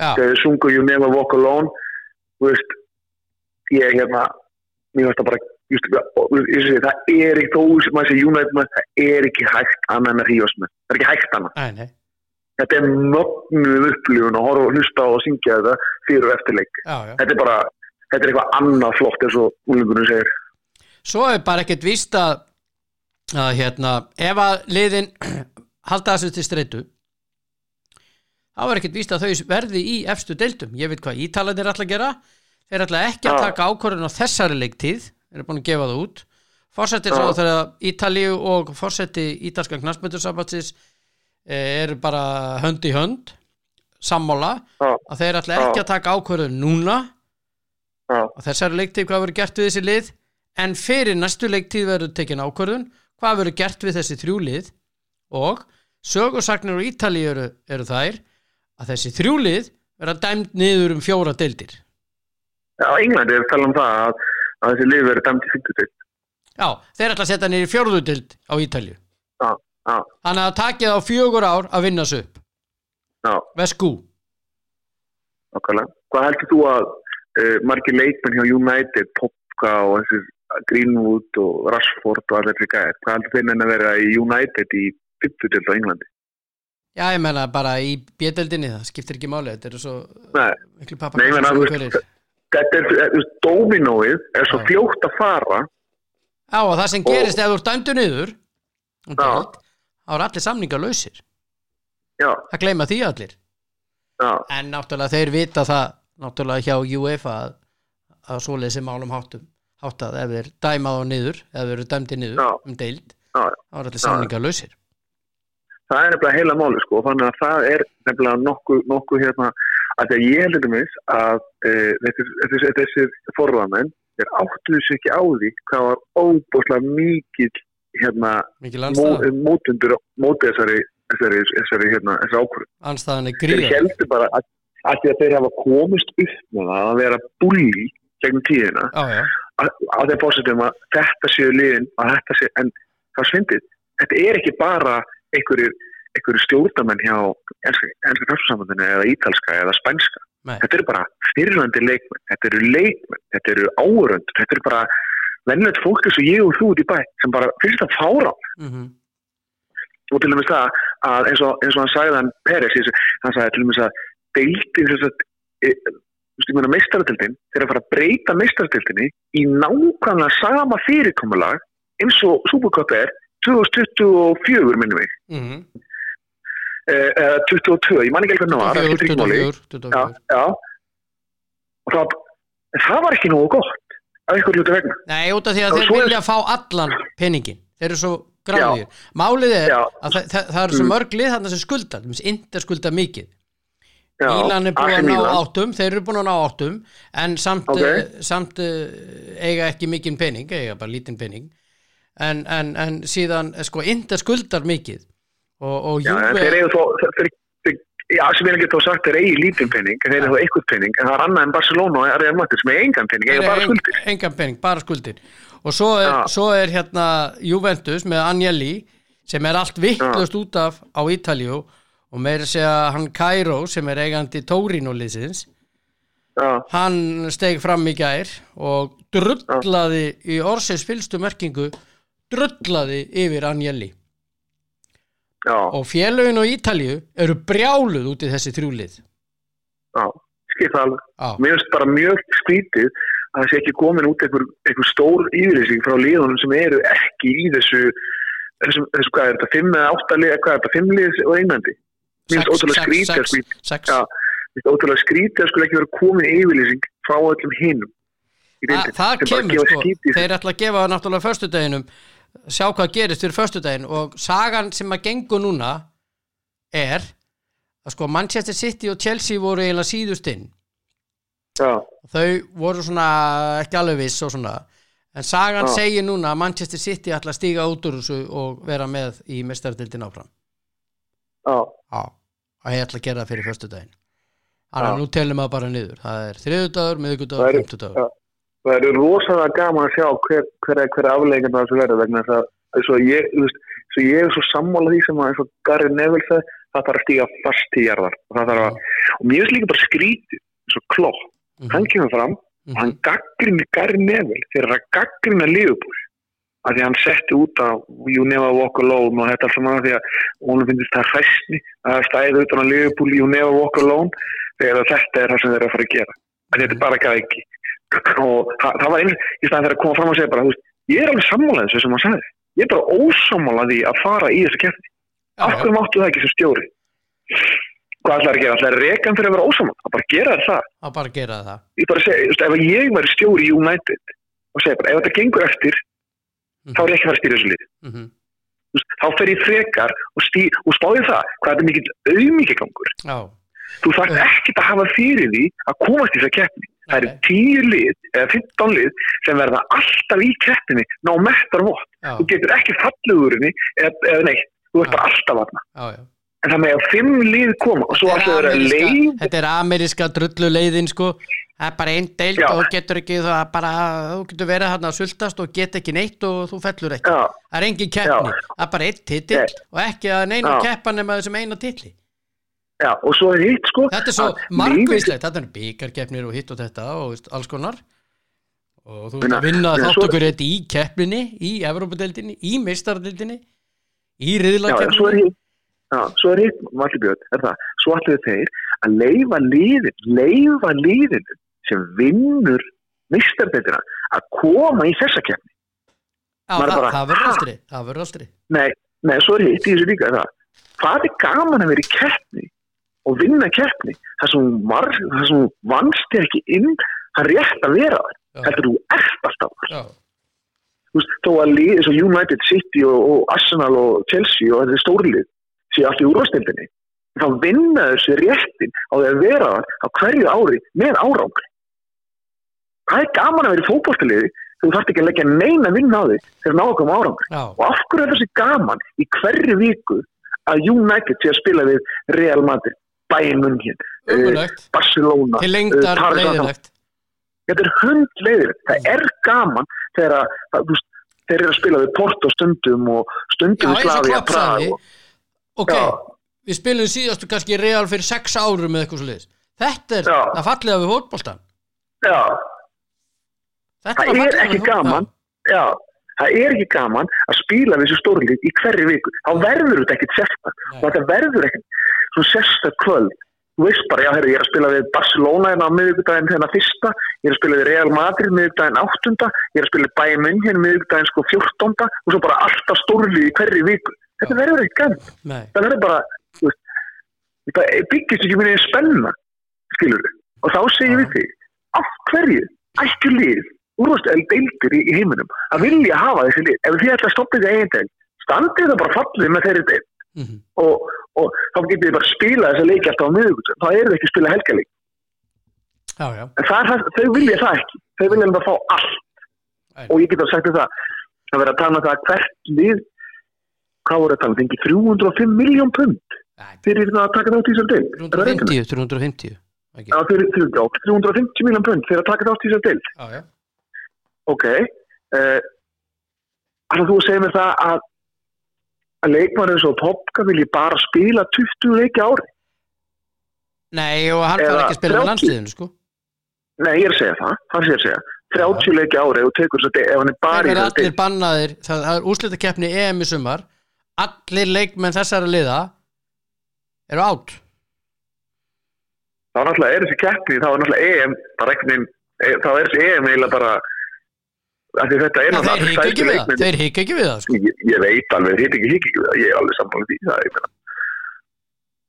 Þegar þeir sungu You Never Walk Alone, þú veist, ég er hérna, mér finnst það bara, ég það er ekki þó sem maður segja United maður, það er ekki hægt annað en að hrífast með. Það er ekki hægt annað. þetta er mögnuð upplifun að horfa og hlusta og syngja þetta fyrir og eftir leik. já, já Þetta er bara, þetta er eitthvað annað flott eins og úlingunum segir. svo er bara ekkert víst að, að hérna, ef að liðin halda þessu til streitu þá er ekkert víst að þau verði í efstu deildum, ég veit hvað ítalarnir ætla að gera þeir ætla ekki að taka ákvörðun á þessari leiktíð þeir eru búin að gefa það út. Fórsetir sá þegar Ítalíu og fórseti Ítalska knastmyndusambatsins eru bara hönd í hönd sammála Já, að þeir ætla ekki Já. að taka ákvörðun núna. Já, og þessari leiktíð hvað verður gert við þessi lið? En fyrir næstu leiktíð verður tekin ákvörðun hvað verður gert við þessi þrjú lið. Og sögursagnir úr Ítalíu eru, eru þær að þessi þrjú lið verða dæmt niður um fjóra deildir. Já, Englandi er að tala um það að, að þessi lið verið dæmt í 50 til. Já, þeir ætla að setja fjórðu deild á Ítalíu. Já, já, Þannig að takið á fjögur ár að vinna sig upp. Já, Vesku. Okkarlega. Hvað heldur þú að uh, margir leikmenn hjá United, Popka og þessi Greenwood og Rashford og allir þessi gæðir, hvað heldur þeir neina vera í United í 50 til á Englandi? Já, ég menna bara í bjödeldinni það skiptir ekki máli Þetta eru svo Nei, Nei, ég meina, þú veist, þetta er, veist, dominóið er svo fljótt að fara. Já, og það sem Og- gerist ef þú ert dæmdu niður þá eru allir samningar lausir. Já, Það gleyma því allir. Já, En náttúrulega þeir vita það náttúrulega hjá UEFA að, að svoleiðis er málum háttum háttað. Ef þeir dæma þá niður ef þeir eru dæmdi niður Já. um deild þá eru allir samningar lausir. Það er nefnilega heila máli sko, þannig að það er nefnilega nokkuð, nokkuð hérna, að ég heldur mis að e, þessir, forðamenn, þeir áttuðu sig ekki á því hvað var óbúslega mikið hérna, mótundur mótið þessari, þessari, þessari, hérna, þessari ákvörð. anstæðan er Þeir heldur bara að, að þeir hafa komist upp með það að vera bulli gegnum tíðina, Já, já, að, að þeir fórsetum að þetta séu liðin, að þetta séu, en það svindið, þetta er ekki bara einhverjir, einhverjir stjórnamenn hjá enska knarsfjörnsambandinu eða ítalska eða spænska. Nei. Þetta eru bara fyrirlandi leikmenn, þetta eru leikmenn, þetta eru áörönd, þetta eru bara vennlegt fólk eins og ég og þú út í bæ sem bara finnst það fára mm og til dæmis það að eins og, eins og hann sagði hann Peres, hann sagði til dæmis að þess að e, ég meina meistaratildin þeir að fara að breyta meistaratildinni í nákvæmlega sama fyrirkomulag eins og Supercup er 2024 minnum við -hmm. Eh, eða 22, ég man ekki alveg hvernig það skiptir ekki máli. 24, 24 já, já. og það, það var ekki nógu gott af einhver hlutu vegna Nei, út af því að þeir svo er- vilja fá allan peningin Þeir eru svo gráðir Málið er Já. að það, það, það eru svo Mm. mörg lið þarna sem skulda Inter skulda mikið já, Mílan er búin að ná áttum Þeir eru búin að ná áttum En samt, Ok. okay. samt uh, eiga ekki mikinn pening Eiga bara lítinn pening En, en, en síðan, eh, sko, Inter skuldar mikið Þeir eru þó sem ég getur þá sagt þeir eigi lítinn penning en þeir eru þó eitthvað penning en það er annað en Barcelona og Real Madrid sem er engan penning, eiga bara skuldir. en- engan pening, bara skuldir. Og svo er, Já. svo er hérna Juventus með Agnelli sem er allt vittlust út af á Ítalíu og meira segja hann Cairo sem er eigandi Torino-liðsins. Já, hann steg fram í gær og drullaði í orsins fylstu merkingu drullaði yfir Agnelli já, og félögin á Ítalíu eru brjáluð út í þessi þrjúlið já, skil það alveg. Mér finnst bara mjög skrítið að það sé ekki komin út einhver, einhver stór yfirlýsing frá liðunum sem eru ekki í þessu þessu, þessu hvað er þetta, fimm eða átta lið, hvað er þetta, fimm lið og einandi? Mér finnst ótrúlega skrítið að skrítið ótrúlega skrítið að skulle ekki vera komin yfirlýsing frá öllum deildinni, það kemur sko, þeir ætla að gefa náttúrulega föstudeginum sjá hvað gerist fyrir föstudegin og sagan sem að gengur núna er að sko Manchester City og Chelsea voru eiginlega síðust inn. Já, þau voru svona ekki alveg viss og svona. En sagan Já. segir núna að Manchester City ætla að stíga út úr þessu og vera með í mestardildin áfram. Já, og ég ætla að gera það fyrir föstudegin þannig að nú telum maður bara niður. Það er þriðudagur, fimmtudagur. já. Það eru rosalega gaman að sjá hver, hver, hver aflegin það sem verður vegna þess að og ég, svo ég er svo sammála því sem að Gary Neville sagði, það þarf að stíga fast til jarðar. Það að, og mér finnst líka bara skrítið eins og klopp, Mhm, hann kemur fram og hann gaggrinni Gary Neville fyrir að gaggrina Liverpool að því að hann setti út á You Never Walk Alone og þetta allt saman því að honum finnst það hræstni að stæða utan á Liverpool You Never Walk Alone þegar að þetta er það sem þeir eru að fara að gera. Að þetta er bara gæki og það, það var eins í staðan þegar að koma fram og segja bara veist, ég er alveg sammála þessu sem hann sagði. Ég er bara ósammála því að fara í þessu kefni af hverju máttu það ekki sem stjóri? Hvað ætlar að gera, ætlar að reka hann fyrir að vera ósammála? Að bara gera það. Að bara gera það. Ég bara segi, þú veist, ef ég væri stjóri í United og segja bara, ef þetta gengur eftir þá er ég ekki að fara að stýra þessu lið mhm, Þú veist, þá fer ég frekar og, stý, og spáði það hvað þetta er mikill auðmikið gangur þú þarf ekkert að hafa fyrir því að komast í þessa keppni það eru. 10 lið eða 15 lið sem verða alltaf í keppninni ná mettar vott þú getur ekki fallegurinni eða, eða neitt, þú ert bara alltaf já. en það með að 5 lið koma og svo alltaf er vera leið Þetta er ameríska drullu leiðin sko Það er bara einn deild Já. og getur ekki það bara, þú getur verið hann að sultast og get ekki neitt og þú fellur ekki Já. Það er engin keppni, Já. það er bara einn titill og ekki að neina Já. keppa nema þessum eina titli Já, og svo er hitt sko Þetta er svo að margvíslegt, þetta er byggarkeppnir og hitt og þetta og veist, alls konar. Og þú veist að vinna þátt okkur þetta í keppninni í Evrópadeildinni, í meistaradeildinni í riðlakeppninni. Já, svo er hitt, Valli Björn, er það. Svo allir þeir að leifa liðin leifa liðinu sem vinnur mistarbeitina að koma í þessa keppni. Já, það, það verður aldrei aldrei. Nei, nei, svo er hitt í þessu líka það. Hvað er gaman að vera í keppni og vinna keppni. Það sem hún það vannst ekki inn, það er rétt að vera þar. Já. heldur þú ert alltaf þar. Já, Þú veist, þó að lið eins og United City og, og Arsenal og Chelsea og er stórlið séu allt í úrvastildinni þá vinna þessu réttin á því að vera þar á hverju ári með árangri hvað er gaman að vera í fótballtaliði þú þarft ekki að leggja neina vinna á því þegar ná okkur um árangri já, og af hverju er þessi gaman í hverju viku að United sé að spila við Real Madrid, Bayern München umulegt Barcelona til eh, lengdar Saint-Germain. leiðilegt þetta er hundleiðir, það er gaman þegar að, að, þeir eru að spila við Porto stundum og Já, stundum við eins og Slavia Klopp Prag sagði. og, Ok, Já. við spilum síðastu kannski Real fyrir sex árum með eitthvað svo liðs Þetta er Já. það fallega við fótboltan já, Þetta það er ekki gaman. Já, það er ekki gaman að spila við þessu stórlið í hverju viku. Þá verður þetta ekkit sérstak Nei. og þetta verður ekkit svo sérstak kvöld. Þú veist bara, já, herri, ég er að spila við Barcelona hérna á miðvikudaginn hérna fyrsta ég er að spila við Real Madrid miðvikudaginn áttunda ég er að spila við Bayern München miðvikudaginn sko fjórtonda og svo bara alltaf stórlið í hverju viku. Þetta verður gaman Nei, það verður bara, þetta byggist ekki minni spenna, skilur og þá segjum við því, af hverju ættu lið, úrvast eða deildir í, heiminum, að vilja hafa þessi lið? Ef þið ætla að stoppa þessi eigin deil standið það bara fallið með þeirri deil mhm, og, og þá getið þið bara spila þessa leiki alltaf á miðugutum, þá eru þið ekki að spila já en það, þau vilja það ekki, þau vilja bara fá allt. Nei. og ég get að þér það að vera að tala um það að hvert lið hvað voru að tala, um? fengi 305 miljón pund fyrir það að taka þátt í þessar rétt? 350, 350 ekki? Já, fyrir, fyrir, já, 350 miljón pund fyrir að taka þátt í þessar Já, já. Ok uh, Þannig að þú segir mér það að að leikmæður eins og Popka vilji bara spila 20 leiki á ári. Nei, og hann fær ekki að spila 30. landsliðinu, sko. Nei, ég er að segja það, það sé að segja. 30 leiki á ári og tekur að ef hann er bara Það í er allir bannaðir, það það er úrslitakeppni EM í sumar. Allir leikmenn þessara liða eru átt þá náttúrulega er þessi keppni, þá er náttúrulega EM þá er þessi EM eiginlega bara þetta er Þeir náttúrulega þeir hika ekki við það, sko. Ég, ég veit alveg, hitt ekki hik ekki við það, ég er alveg sammála því. Það, ég meina,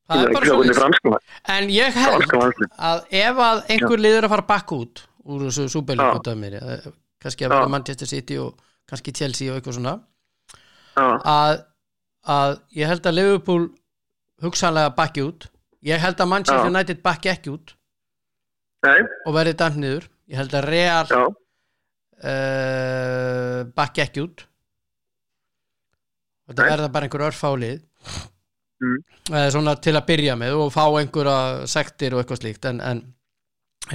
Það er bara ekki svo hvernig franskma En ég held að ef að einhver lið er að fara bakk út úr þessu mér eh, kannski að vera Manchester City og kannski Chelsea og eitthvað svona að, að ég held að Liverpool hugsanlega bakki út. Ég held að Manchester. United bakki ekki út. Nei, og verði dæmt niður. Ég held að Real já uh, bakki ekki út þetta verða bara einhver örfálið Mm. eða svona til að byrja með og fá einhverja sektir og eitthvað slíkt en, en,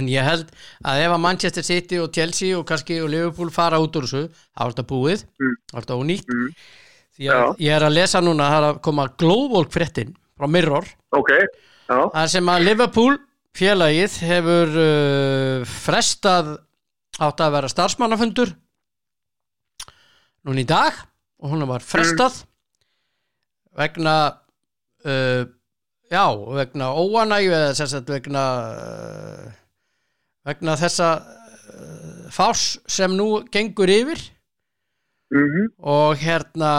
en ég held að ef að Manchester City og Chelsea og kannski og Liverpool fara út úr þessu þá er þetta búið, Mm. þá er þetta ónýtt Mm. að Já. ég er að lesa núna það er að koma global fréttin frá Mirror ok, já, Það sem að Liverpool félagið hefur uh, frestað átt að vera starfsmannafundur núna í dag og hún var frestað vegna uh, já, vegna óanægju eða sagt vegna uh, vegna þessa uh, fás sem nú gengur yfir. Mhm, og hérna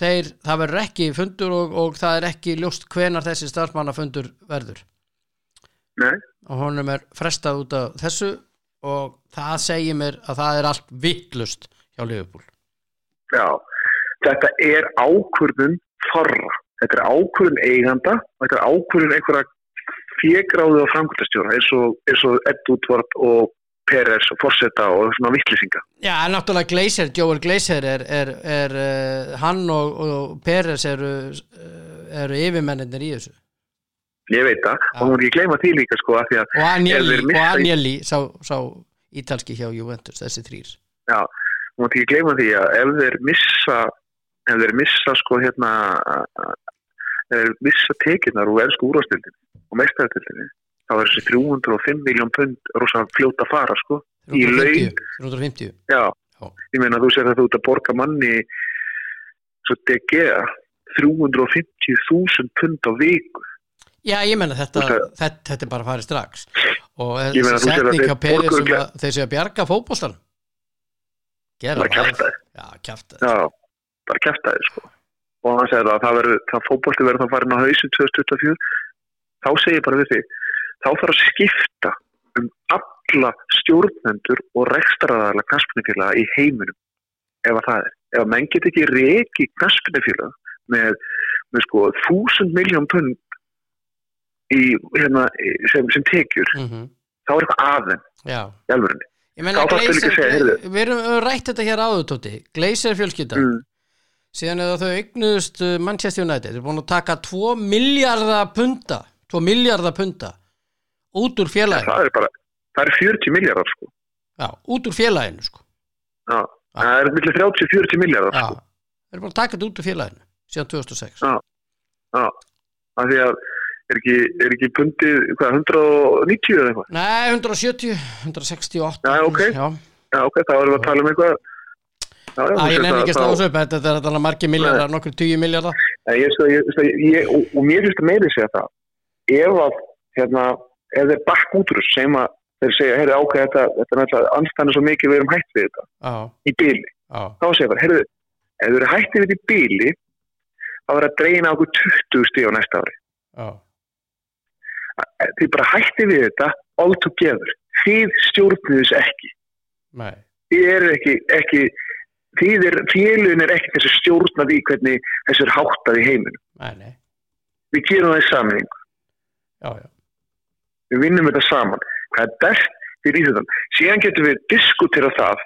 þeir, það verður ekki fundur og, og það er ekki ljóst hvenar þessi starfsmannafundur verður. Nei, og honum er frestað út af þessu og það segir mér að það er allt vittlust hjá Liverpool Já, þetta er ákvörðun farra. Þetta er ákvörðun eiganda þetta er ákvörðun einhverja fjögráðu og framkvæmtastjóra eins og, og Ed Woodward og Peres og Forseta og svona vittlýsinga. Já, en náttúrulega Glazer, Joel Glazer er, er, er uh, hann og, og Peres eru, uh, eru yfirmennir í þessu Ég veit það. Og hún er ekki gleyma því líka sko því að og Agnelli, og í- sá, sá ítalski hjá Juventus, þessi þrýr Já, hún er ekki gleyma því að ef þeir missa ef þeir missa sko hérna ef þeir missa tekinnar úr elsku úrvastildinni og mestæðatildinni þá er þessi 305 miljón pund rosa fljóta að fara sko í laun. 350 Já, Já. ég meina þú sér að þú ert að borga manni svo DG 350.000 pund á viku Já, ég menna þetta, þetta, þetta er bara að fara strax. Og þessi setning hjá borguðu sem að þeir séu að bjarga fótboltan Gera Það kjaftaði. Já, kjaftaði Já, bara kæftæði sko. Og hann segir að það það fótbolti verður þá farin á hausin 2024 þá segir ég bara við þig þá þarf að skipta um alla stjórnendur og rekstraðarlega knaspinifélaga í heiminum ef að það er. Ef að menn get ekki reki knaspinifélag með, með sko þúsund miljón pund í, hérna, sem, sem tekjur, mm þá er eitthvað aðeim Já. í alvörunni. Við erum rætt þetta hér áður tóti. Gleiser fjölskylda. Mm. síðan eða þau eignuðust uh, Manchester United. Þeir eru búin að taka 2 miljardar punta 2 miljardar punta út úr félaginu. Það er bara, það er 40 miljardar sko. Já, út úr félaginu sko. Já, það er millir 30-40 miljardar Já, sko. þeir eru búin að taka þetta út úr félaginu síðan 2006 Já. Já, af því að er ekki, er ekki pundið, hvað, 190 eða eitthvað? Nei, 170, 168 Já, ok. Já, Já, ok, þá erum við að tala um eitthvað. Já, já, ég nefn ekki að slá þessu upp þetta er þetta margir miljardar, nokkur 10 miljardar Nei, og, mér finnst að meiri segja það. Ef að, hérna, ef þeir bakk út úr þessu, segjum að þeir segja, heyrðu, ákveð, þetta, þetta er náttúrulega anstæðan svo mikið við erum hætt við þetta Já, í bíli. já, Þá segja bara, heyrðu, ef þeir eru hættið við þetta í bíli, þá verður að dreina okkur 20 stíð á næsta ári. já Þið bara hættið við þetta all together. Þið stjórnið þessu ekki. Nei, þið eru ekki, ekki þið er, félun er ekki þessi stjórnað í hvernig þessu er háttað í heiminum. nei, Við gerum það í já, við vinnum þetta saman. Hvað er best fyrir íþjóðan? Síðan getum við diskutera það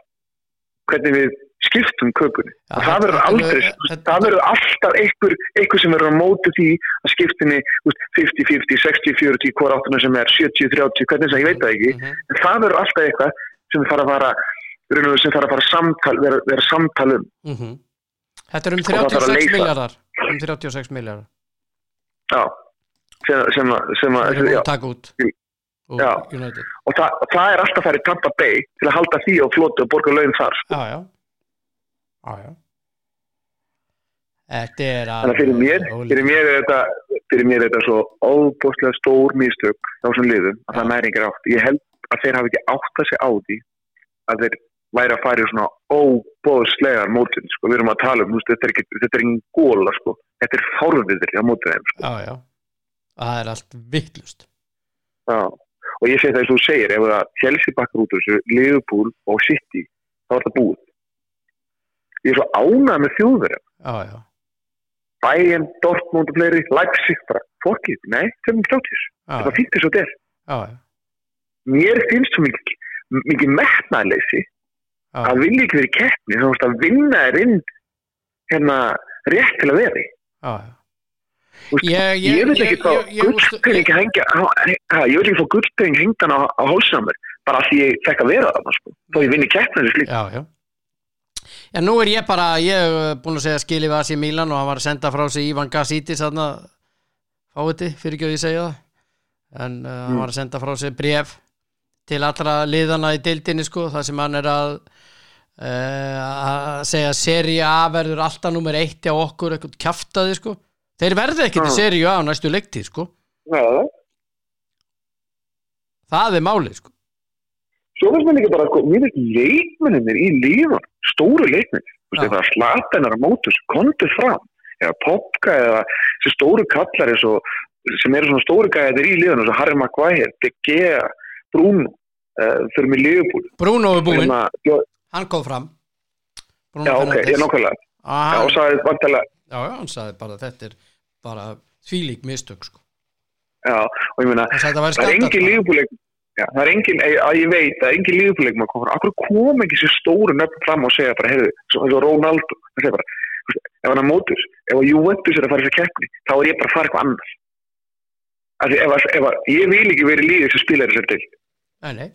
hvernig við skiptum kökunni. Og það verður aldrei, þetta- það verður alltaf einhver, einhver sem verður á móti því að skiptinni þú veist, 50-50, 60-40, hvort áttunum sem er 70-30, hvernig sem ég veit það ekki. Mhm. En það verður alltaf eitthvað sem fara að fara og sem fara að fara samtal, vera, vera samtal um. mhm Þetta er um Og það þarf að 36 leysa. miljardar um 36 miljardar Já, sem, sem, sem að, Það taka út úr Já. United og það, það er alltaf að fara í Tampa Bay til að halda því á flótu og borga laun þar sko. Já, já Já Þetta er þannig að fyrir mér, fyrir mér er þetta fyrir mér er þetta svo óbúslega stór mistök á þessum liðum að það næri ekki átt ég held að þeir hafi ekki átt að sig á því að þeir væri að fara í svona óbóðslegar mótin sko. við erum að tala um, þú veist, þetta er ekki þetta er engin góla, sko. þetta er fárviðir á mótin þeim, sko. Já, já Það er allt vittlust Já. og ég segi það eins og þú segir ef það Chelsea bakkar út þessu Liverpool og City, þá er það búið ég er svo ánægð með þjóðverja. Já, já. Bayern, Dortmund og fleiri, Leipzig bara, fórkið, nei, þeim státtis Já, það finnst þess að þetta er já, mér finnst svo mikið, mikið metnaðleysi að vilja ekki verið keppni veist að vinna er inn hérna rétt til að já, já. Þú veist, Ég- vil ekki fá gullpenning hengja ég vil ekki fá gullpenning hengdan á, á hálsamur bara því ég fekk að vera það sko. þó ég vinni keppni þessu slík Já, nú er ég bara, ég hef búin að segja skili við Asi Milan og hann var að senda frá sig Ivan Gassítis þarna. Fáiði, fyrir ekki að ég segja það? En uh, hann var að senda frá sig bref til allra liðana í deildinni sko, það sem hann er að uh, að segja seri A verður alltaf nummer eitt hjá okkur, eitthvað kjaftaði sko. Þeir ekki til Já. seri A á næstu leiktið sko. Já, það er málið sko svo finnst mér líka bara sko, mér finnst leikmennir í lífan stóru leikmennir, þú veist, það er slatanar á mótus, kontu fram eða popka eða þessi stóru kallar og, sem eru svona stóru gæðir í lífan, og Harry Maguire De Gea, Bruno uh, fyrir mig Liverpool. Bruno er búinn, Hérna, hann kom fram. Bruno Já, ok, ég nákvæmlega. Að Já, hann, sagði vantilega já, hann sagði bara að þetta er bara þvílík mistök sko. Já, og ég meina að það er engin bara. lífbúleik Já, það er engin, að ég veit, það er engin lífbúleik maður komur, akkur kom ekki sér stóru nöfn fram og segja bara, heyrðu, svo, svo Ronaldo? Það segja bara, ef hann er mótur ef að Juventus er að fara í þessu keppni þá er ég bara að fara eitthvað annars því ef, að- ef að, ég vil ekki verið líðið sem spilar þessar til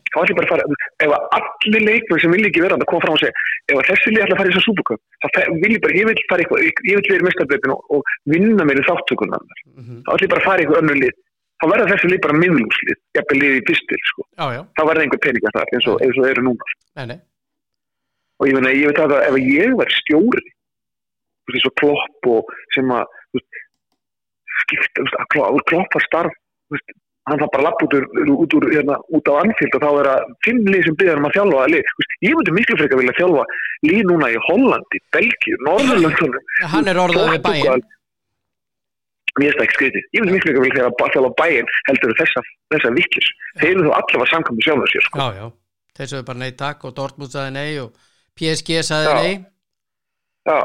þá ætlum ég bara að fara, ef að allir leikmenn sem vil ekki vera að koma fram og segja ef að þessi lið ætla að fara í þessar súbuköp þá vil ég bara, ég vil fara eitthvað, ég vil vera í mestarbleitin og, og vinna mér í þáttökunan mhm, þá ætlum ég bara að fara í eitthvað önnur lið þá verða þessi lið bara miðlúslið, jafnvel lið í pistil sko. þá verða einhver peningar þar eins og, eins og eru núna. Nei, nei. Og ég ég veit að ef ég var stjóri eins og klopp og sem að skipta, að Klopp- að kloppa starf veist, hann það bara lapp út úr, út, úr, hérna, út á anfield og þá er að fimm lið sem byrjar um að þjálfa að lið. Ég myndi miklu frekar vilja þjálfa lið núna í Hollandi, Belgíu, Norðurlöndunum. Hann er orðað við bæinn Mér finnst það ekki skrítið. Ég myndi miklu frekar vilja þjálfa þjálfa bæinn heldur þessa, þessa vittlis. Þeir eru þú allavega samkvæmum sjálfur sér. Sko. já, já, þeir sögðu bara nei takk og Dortmund sagði nei og PSG sagði Já. nei Já.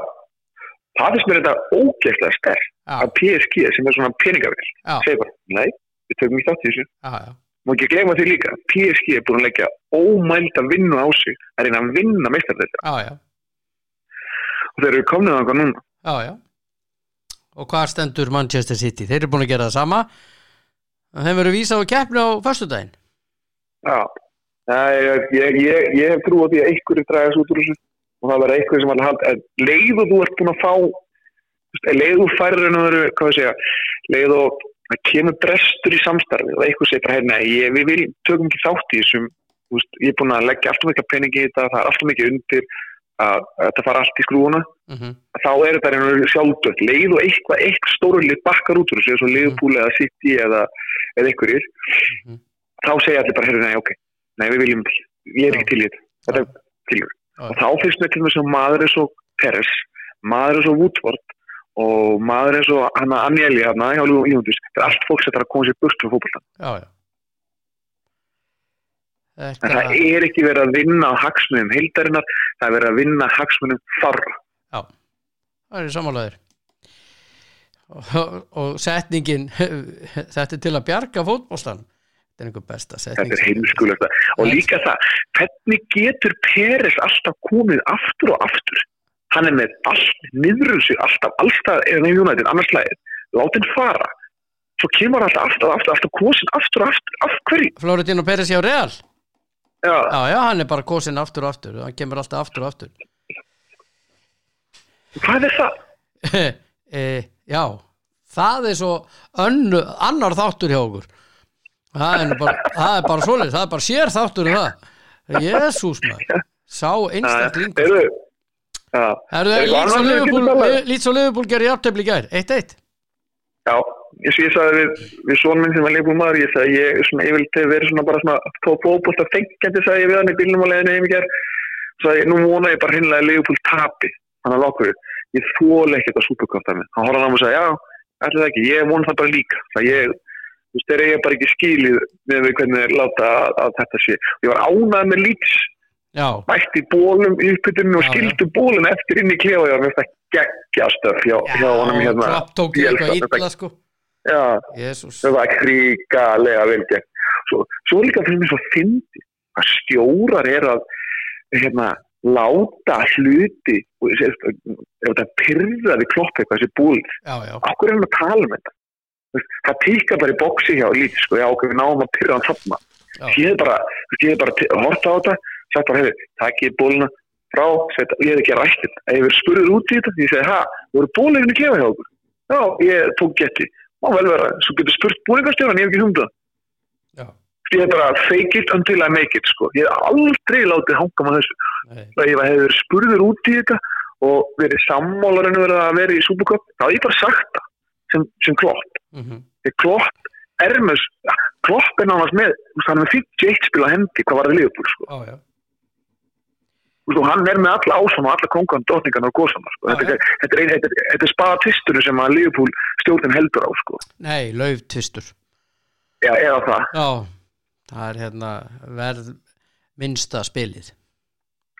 Það finnst mér þetta ógeðslega sterk að PSG sem er svona peningavill já, segir bara, nei, við tökum ekki þátt í þessu já, já, má ekki gleyma því líka, PSG er búin að leggja ómælda vinnu á sig að reyna að vinna meistardelta já, já, og þeir eru komnið á einhver núna já, já og hvað stendur Manchester City? Þeir eru búin að gera það sama. Þeim verður vísað á keppni á föstudaginn. Já, ég, ég, ég, ég hef trú á því að einhverju dragas út úr þessu. Og það verður einhverju sem alveg hald en leið og þú ert búin að fá þú veist, leið og færður en að veru, hvað ég segja leið og það kemur brestur í samstarfi og einhver segir bara, ég, við tökum ekki þátt í þessum. Ég er búin að leggja alltaf mikla peningi í þetta, það er alltaf mikið undir að, þetta fara allt í skrúuna mm -hmm. þá er þetta einhverju sjálfdögt leið og eitthvað, eitthvað stórulið bakkar út úr þessu eins og Liverpool eða City eða, eða einhverjir Mhm. þá segja allir bara, heyrðu, nei, ok. Nei, við viljum ekki, ég er ekki til í þetta. Þetta er til í þetta og þá finnst mér til þess að maður er svo Peres, maður er svo Woodward og maður er svo hana Anjeli hana, hjá Lífundus, þetta er allt fólk sem þarf að koma sér burt frá fótboltan já, já en þetta, það er ekki verið að vinna á hagsmunum heildarinnar, það er verið að vinna hagsmunum farra það er samanlegaður og, og setningin þetta er til að bjarga fótbolstan þetta er einhver besta setning þetta er heimskulegt. Og líka það, hvernig getur Peres alltaf komið aftur og aftur? Hann er með allt niður sig alltaf, alltaf er nefnir United annars slæðið, látin fara. Svo kemur alltaf aftur og aftur, alltaf kosin aftur og aftur, af hverju? Florentino Pérez hjá Real Já, já, já, hann er bara kosin aftur og aftur. Hann kemur alltaf aftur og aftur. Hvað er það? e, já, það er svo önnu, annar þáttur hjá okkur. Það er, bara, bara svoleiðis, það er bara sér þáttur um það. Jésús maður sá einstaklingur Eru, Er sem við getum Liverpool gerir í gær 1-1 já, eins og ég sagði við, við son minn sem var leikbúið maður, ég sagði ég, svona, ég vildi vera svona bara svona tók fókbúst að fengjandi, sagði ég við hann í heim í gerð, sagði ég, nú vona ég bara hinlega að Leopold tapi, hann að lokkur ég þóla ekkert að súperkvarta minn hann horfði á mig og sagði, já, ætli það ekki ég vona það bara líka, það ég þú veist, þeir eiga bara ekki skilið með við hvernig þeir láta að, að þetta sé. Og ég var ánægð með Já, mætti bólum í uppbytunum og skildu bólum eftir inn í klefa, ég var með þetta geggjastöf hjá, honum hérna. Ég ég elska eitthvað þetta. Það var kríkalega vel gert. Svo, svo líka fyrir mig svo fyndi að stjórar er að hérna, láta hluti og þetta pyrraði klopp eitthvað Já, já, okkur er hann að tala um þetta? Það tíka bara í bóksi hjá lít sko, já okkur við náum að pyrra hann Já. ég hef bara, bara horft á þetta, sagt bara, hefur, takk ég bóluna frá, set, ég hef ekki rætt þetta. Ef ég verið spurður út í þetta, ég segi, ha voru bólinu klefa hjá okkur? Já, ég tók geti, má vel vera svo getur spurt búningastjóran, ég hef ekki humda já. Ég hef bara fake it until I make it sko. ég hef aldrei látið hanga með þessu. Ef ég hef verið spurður út í þetta og verið sammálarinn verið að vera í Supercup, þá hef ég bara sagt það sem, sem klopp. Mhm, Þegar klopp er með ja, klopp er nánast með, er með 51 spil á hendi, hvað var það liðbúr sko. Já, já Þú hann er með alla ásam og alla kongan, dotningan og góðsamar sko. Þetta, þetta, er, er, er spaðatistunum sem að liðbúl stjórnin heldur á sko. Nei, lauftistur Já, eða það Já, það er hérna verð minnsta spilið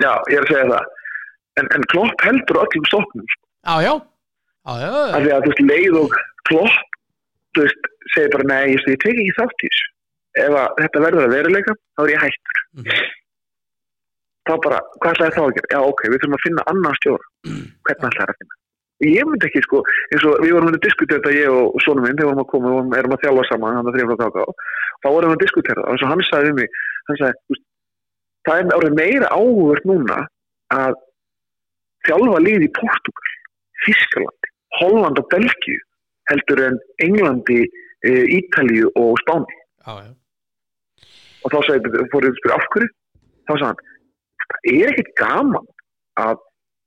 Já, ég er að segja það. en, en Klopp heldur öllum stokknum sko. Já, já, já, já, að þú veist, leið og Klopp veist, segir bara nei, ég, ég tek ekki þátt í þessu ef að þetta verður að veruleika þá er ég hættur Mhm. Þá bara, hvað ætlaði þá að gera? Já, ok, við þurfum að finna annan stjóra hvernig ætlaði að finna? Ég myndi ekki, sko, eins og við vorum að diskutera þetta ég og sonum minn, þegar við vorum að koma vorum- erum að þjálfa saman, hann að þrjum frá KK þá vorum við að diskutera það, og eins og hann sagði við mig hann sagði, það er orðið meira áhugverð núna að þjálfa lið í Portugal Þískaland, Holland og Belgíu heldur en Englandi e, Ítalíu og Spáni já, já. og þá sagði, fór ég að spyrja af hverju þá sagði hann, það er ekkit gaman að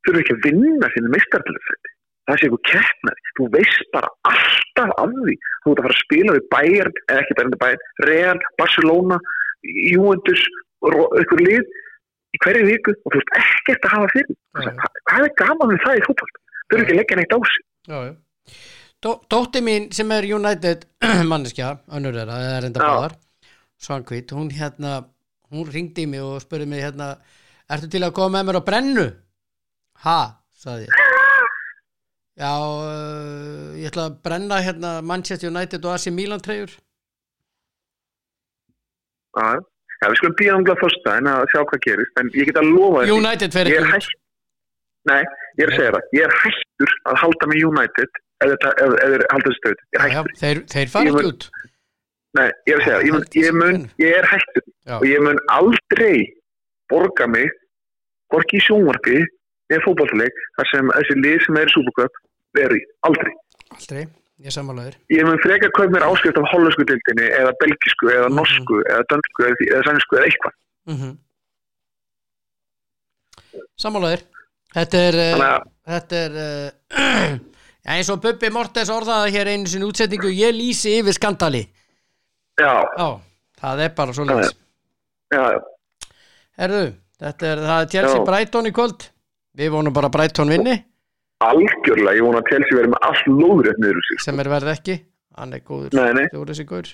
þurfa ekki að vinna sinni mistartilefrætti það sé eitthvað keppnað, þú veist bara alltaf af því, þú ert að fara að spila við Bayern, eða ekki bara Bayern, Real Barcelona, Juventus eitthvað lið í hverju viku og þú ert ekkert að hafa fyrir. Já. hvað, hvað er gaman við það í fútboll þau eru ekki að leggja neitt á sig. Dó, dótti mín sem er United manneskja, önnur er það er enda báðar Svankvít, hún hérna hún ringdi mig og spurði mig hérna ertu til að koma með mér á brennu? Ha, sagði ég. Já, uh, ég ætla að brenna hérna Manchester United og AC Milan treyjur. Já, já, við skulum býja ámlega fyrsta en að sjá hvað gerist en ég get að lofa því. United fer er ekki út Nei, ég er að segja það, ég er hættur að halda með United þetta þeir halda þessu stöð ég er Já, já, hættur, þeir, þeir fara ekki út. Nei, ég er að segja það, ég, ég, ég er hættur Já. og ég mun aldrei borga mig borgi í sjónvarpi eða fótballleik þar sem þessi lið sem er í Supercup veri, aldrei. Aldrei, ég sammálaður ég mun freka kaup mér áskrift af hollensku dildinni eða belgisku eða Mhm. norsku eða dönsku eða, eða sænsku eða eitthvað. Mm -hmm. Sammálaður Þetta er, uh, að þetta er uh, eins og Bubbi Mortes orðaði hér einu sinni útsetningu ég lýsi yfir skandali. Já, Já, það er bara svo leiðis já, Herðu, þetta er, það er Chelsea. Brighton í kvöld. Við vonum bara Brighton vinni. Algjörlega, ég vona að Chelsea verið með allt lóðrétt niður sig sem er verð ekki. Hann er góður, Nei, nei. góður þessi góður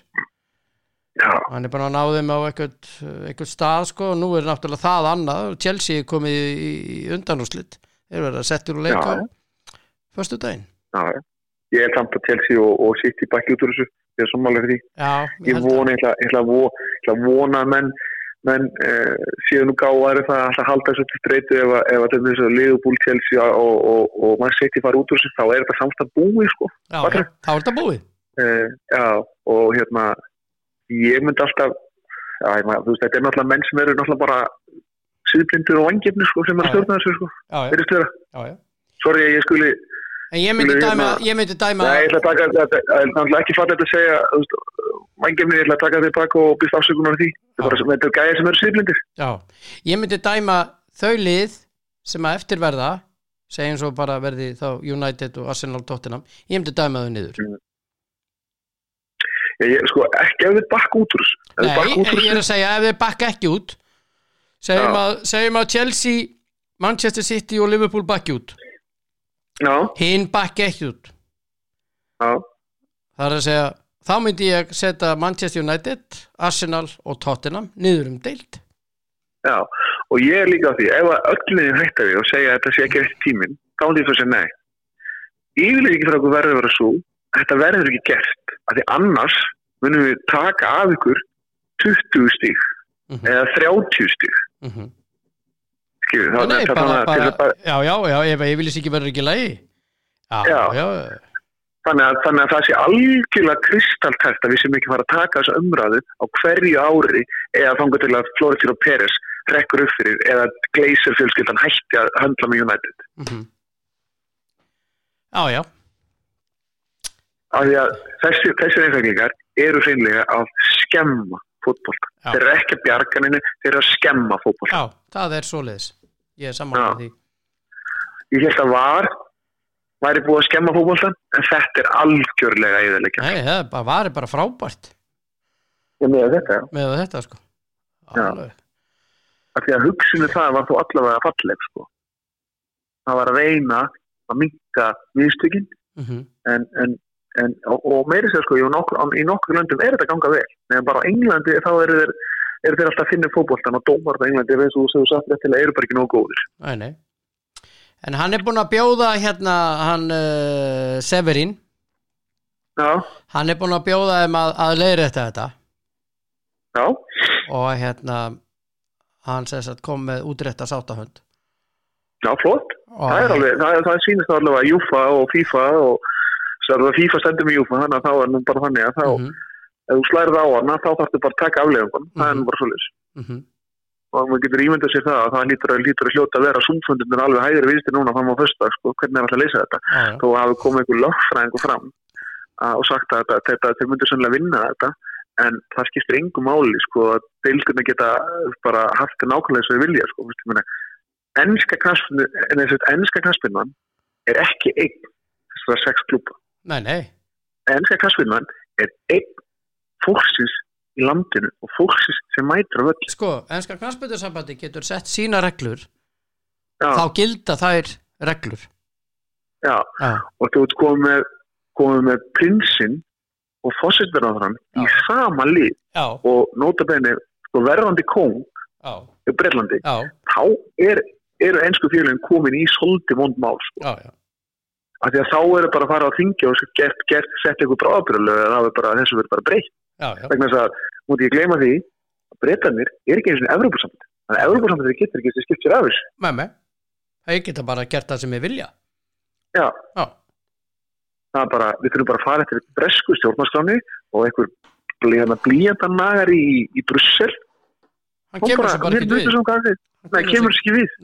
Hann er bara að ná þeim á eitthvað, stað sko. Og nú er náttúrulega það annað. Chelsea er komið í, í undanúslit Þeir verða settur úr leika Já. á Föstu daginn já, ég er samt að Chelsea og, og bakki út úr þessu. Ég er sammálega fyrir því. Ég að- vona, ég ætla, að að vona að menn, menn uh, séu nú gáðari það að alltaf halda þessu streytu ef, að- ef að þetta er þessu Liverpool, Chelsea og, og, og mann City fara út úr þessu þá er þetta samstað búið sko. Já, þá er þetta búið. Uh, já, og hérna ég myndi alltaf já, ég maður, veist, þetta er náttúrulega menn sem eru náttúrulega bara síðblindur og vangefni sko, sem er að stjórna þessu sko, vera. Já, já. sorry að ég skuli, En ég myndi dæma, hérna- ég myndi dæma nei, ég ætla að taka þetta það er ekki fatt að segja þú veist, vangefni, ég ætla að taka þetta bak og býst afsökunar því, þetta er bara sem- er eru síðblindir Já, ég myndi dæma þau lið sem að eftir verða segjum svo bara verði þá United og Arsenal Tottenham, ég myndi dæma þau niður. Ég, ég, sko, ekki ef þið bakk út úr þessu. Þið Nei, bakk ég er að segja ef þeir bakka ekki út segjum að, segjum að Chelsea Manchester City og Liverpool bakki út hinn bakki ekki út. Já, það er að segja, þá myndi ég setja Manchester United, Arsenal og Tottenham niður um deild. Já og ég er líka á því, ef öllinni hætta við og segja þetta sé ekki eftir tíminn þá er því fyrir að segja nei. Yfirlega ekki fyrir okkur verður vera svo þetta verður ekki gert, af því annars munum við taka af ykkur 20 stík Mhm. eða 30 stík mm -hmm. Skilur, Nei, bara, bara, til að bara- já, já, já, ef ég viljast ekki verður ekki lægi já, já, Já. já, þannig að, þannig að það sé algjörlega kristaltæft að við sem ekki fara að taka þessa umræðu á hverju ári eða þangar til að Florentino Pérez rekkur upp fyrir eða Glazer fjölskyldan hætti að höndla með United mm já, já að þessi, þessir einstaklingar eru hreinlega að skemma fótboll. Já. Þeir eru ekki að bjarga henni, þeir eru að skemma fótboll. Já, það er svoleiðis Ég er saman Já. með því Ég held að var væri búið að skemma fótbollan en þetta er algjörlega eðalegja. Nei, það bara, var bara frábært Ég með þetta, með þetta sko. Af því að hugsunni það var þó allavega falleg, sko. Það var að reyna að minka viðstökin Mhm. en, en, en og, og meiri sér sko, nokkur, í nokkur löndum er þetta ganga vel. Nefnum bara á Englandi þá eru þeir, eru þeir alltaf að finna fótboltan og dómar á Englandi eins og þú segir satt að eru bara ekki nógu góðir. Nei, nei. En hann er búin að bjóða hérna hann uh, Severin. Já, hann er búin að bjóða þeim að, að leiðri þetta. Já, og hérna hann sem sagt kom með útrétta sátahönd já, flott. Og það er alveg, það, það sýnist það alveg að Júfa og FIFA og svo er það FIFA stendur með Júfa þannig að þá er nú bara þannig að þá Mhm, ef þú slærið á hana þá þarfstu bara að taka aflegunum það er nú bara svolítið mhm. og maður getur ímyndað sér það að það lítur að, lítur að hljóta að vera súmfundin alveg hægri viðstir núna fram á fösta sko, hvernig er alltaf að leysa þetta? Já. þó hafi komið einhver lögfræðingu fram að, og sagt að þetta, þetta þeir myndir sannlega vinna þetta en það skiptir engu máli sko að deildurna geta bara haft það nákvæmlega sem þau vilja sko, enska knaspinu en enska knaspinuan er ekki einn þessara sex klúpa enska knaspinuan er einn fólksins í landinu og fólksins sem mætir á völl sko, enska knarspöldursambandi getur sett sína reglur. Já, þá gilda þær reglur. Já, já, og þú ert komið með, með prinsinn og fósitverðan í sama lið já, og notabenni sko, verðandi kong í Breitlandi, þá er, eru einsku félagin komin í svolítið vond mál sko. já, já. Af því að þá eru bara að fara á þingja og gert, gert sett eða það er bara, þessu verður bara breytt. Vegna þess að, múti ég gleyma því að breytanir er ekki eins og Evrópussamband þannig að Evrópussamband getur ekki skipt sér af þessu. Með mig það geta bara gert það sem ég vilja. Já, já, það er bara, við þurfum bara að fara eftir bresku stjórnarskráni og einhver blíjandarnagar í, í Brussel. Hann kemur svo bara ekki við. Nei, kemur þessu ekki við.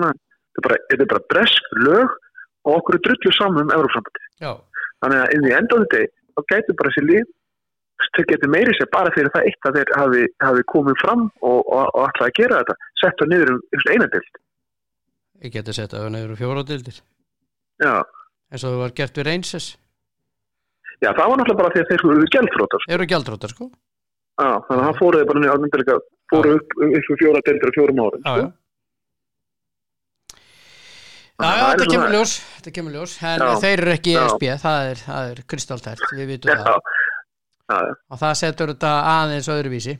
Er þetta er bara bresk lög og okkur er drullu saman um Európsambandi. já, Þannig að inn í enda á þetta þá gætu bara þessi lið þau getur meiri sér bara fyrir það eitt að þeir hafi, hafi komið fram og, og, og ætlaði að gera þetta sett það niður um einhvers einadild. ég geti sett að nefnir fjóra dildir Já. eins og það var gert við Reynsess Já, það var náttúrulega bara því að þeir eru gældfrótar. eru gjaldrótar sko Já, þannig að það fóruði bara niður almennilega fóru upp, upp fyrir fjóra dildir og fjórum árum. Já, þetta kemur ljós, þetta kemur ljós, en Já. þeir eru ekki. ESB, það er, er kristáltært, við vitum Já, það, já, og það setur þetta aðeins öðruvísi,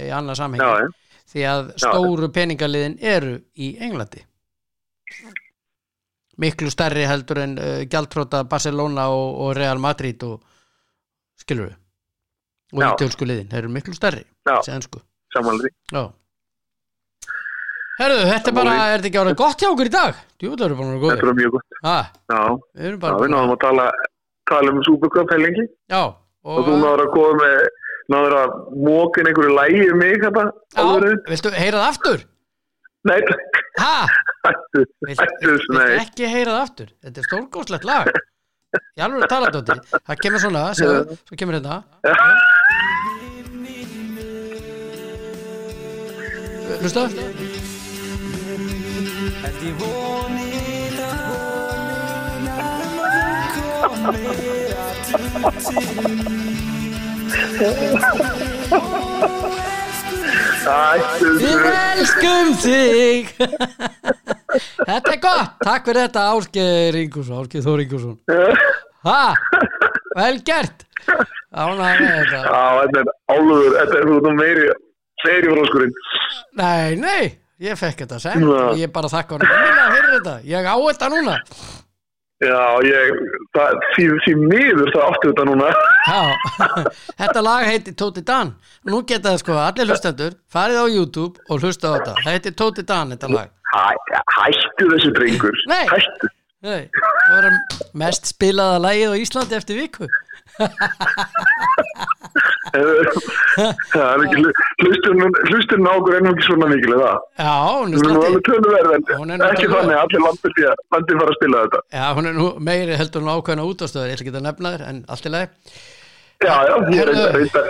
í annað samhengi, því að stóru peningaliðin eru í Englandi. Miklu stærri heldur en uh, gjaldtróta Barcelona og, og Real Madrid og skilur við, og ítölsku liðin, þeir eru miklu stærri, Já. séðansku. samanlega. Já. Herðu, þetta er bara, er þetta ekki árið gott hjá okkur í dag? Djúvill eru búin að vera Þetta góður. er mjög gott. Já, við erum já bara við náðum að tala, tala um Supercup heilengi Já, og þú náður að koma með náður að mókin einhverju lægi um mig þetta Já, alveg. viltu heyra það aftur? Nei, Ha? hættu, Viltu, hættu viltu, nei ekki heyra það aftur? Þetta er stórgóðslegt lag Ég alveg að tala dóti Það kemur svona, segðu, svo kemur hérna Hlusta Held ég voni það um að þú komir aftur Hættu Við þessu elskum þig. Þetta er gott. Takk fyrir þetta Ásgeir Ingursson Ásgeir Þór Ingursson? Vel gert. Ánægði með þetta. Já, þetta er álur, þetta er svona meiri meiri fráskurinn Nei, nei, ég fekk þetta Já. og ég bara þakka hann Ég á þetta núna. Já, ég, það, því, því miður það áttu þetta núna. Já, þetta lag heitir Tóti Dan. Nú geta það sko allir hlustendur farið á YouTube og hlusta á þetta. Það heitir Tóti Dan þetta lag. Hæ, Hættu þessu drengur. Nei. Hættu. Nei, það var mest spilaða lagið á Íslandi eftir viku Það er ekki hlusturinn á okkur ennum ekki svona mikil eða hún er Hún nú alveg töluverð Hún er en ekki þannig að allir landir fara að spila þetta Já, hún er nú meiri heldur en ákveðna útastöður Ég ætla ekki að nefna þér, en allt í lagi Já, já,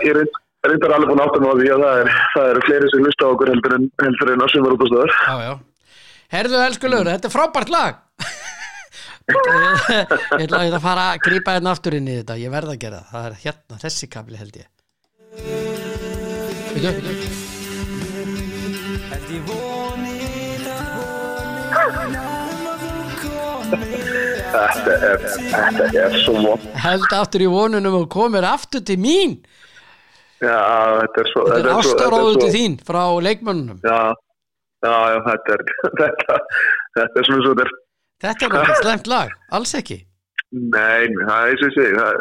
ég reyndar, alveg búin áttan á því að það er, það er fleiri sem hlusta á okkur heldur en, að sem var út á stöður. Já, já. Herðu, elsku lögur, þetta er frábært lag. ég, ætla að fara að grípa hérna aftur inn í þetta. Ég verð að gera það. Er hérna, þessi kabli held ég. Þetta er, þetta er svo mótt. Held aftur í vonunum og komir aftur til mín. Já, þetta er svo... Þetta er svo- ástaróðu svo- til þín frá leikmönnunum. Já, já, já, þetta er, þetta, þetta er svona svo, þetta er Þetta er náttúrulega slemt lag, alls ekki Nei, það er ég segi það, það,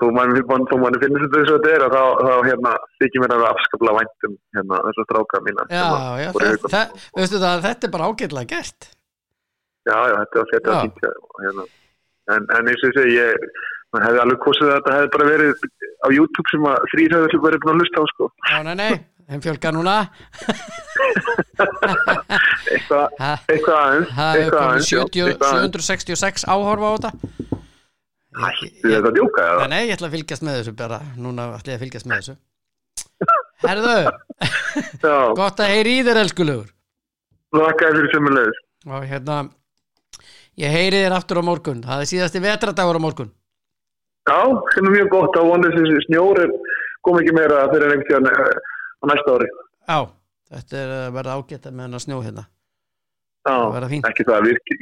þó mann, finnir þetta eins og þetta er þá, þá hérna, þykir mér að afskaplega vænt um hérna, þess að stráka mína Já, já, það, það, það, þetta er bara ágætlega gert já, já, þetta var fínt já, hérna. en, en eins og segi ég, mann hefði alveg kosið að þetta hefði bara verið á YouTube sem að þrýr hefði verið búin að lusta á sko. Já, nei, nei, þeim fjölga núna eitthvað, Ha, eitthvað aðeins Það er eitthvað komið aðeins, já, 70, eitthvað aðeins. 766 áhorfa á þetta Hættu þetta að djóka eða? Nei, ég ætla að fylgjast með þessu bara Núna ætla ég að fylgjast með þessu. Herðu, gott að heyri í þér elskulegur. Lakaði fyrir sömulegis Og hérna Ég heyri þér aftur á morgun. Það er síðasti vetradagur á morgun. Já, sem er mjög gott. Að vonið þessi snjór er, kom ekki meira fyrir einhvern tíðan eh, á næsta ári. Já, þetta er að verða ágætt með hennar snjó hérna. Já, ekki það að við,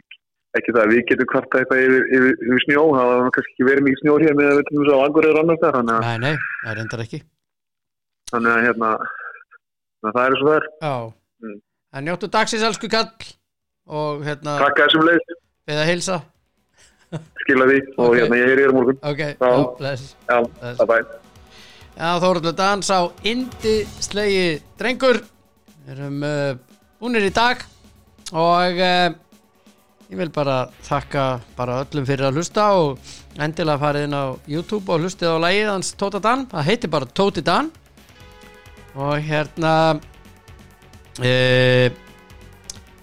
ekki það að við getum kvarta eitthvað yfir, yfir, yfir snjó, það var kannski ekki verið mikið snjór hér með að við veitum þess að angur er annars þar, að, Nei, nei, það reyndar ekki þannig að hérna, að það er svo þar. Mm. en njóttu dagsins elsku kall Og hérna, Takk að þessum leið, við að hilsa skila því og Ok. hérna ég er á morgun. Ok, Já. bless Já, bye bye. Já, Þóruldur Dans á Indi slegi drengur Við erum uh, búnir í dag og uh, ég vil bara þakka bara öllum fyrir að hlusta og endilega farið inn á YouTube og hlustið á lagið hans Tóta Dan. Það heitir bara Tóti Dan. Og hérna uh,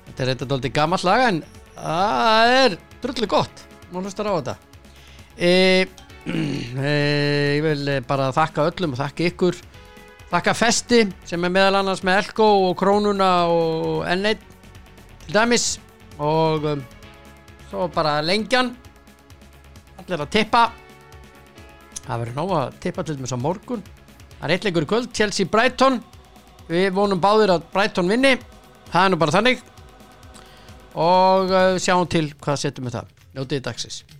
þetta er eitthvað dóldi gammal lag en það er drullu gott. Má hlustar á þetta. Uh, Eh, ég vil bara þakka öllum og þakka ykkur. Þakka Festi sem er meðal annars með Elko og Krónuna og N1 til dæmis. Og um, svo bara lengjan allir að tippa. Það verður nóg að tippa til þess að morgun. Það er eitt leikur í kvöld, Chelsea Brighton við vonum báðir að Brighton vinni. Það er nú bara þannig. Og uh, sjáum til hvað setjum við það. Njótið dagsins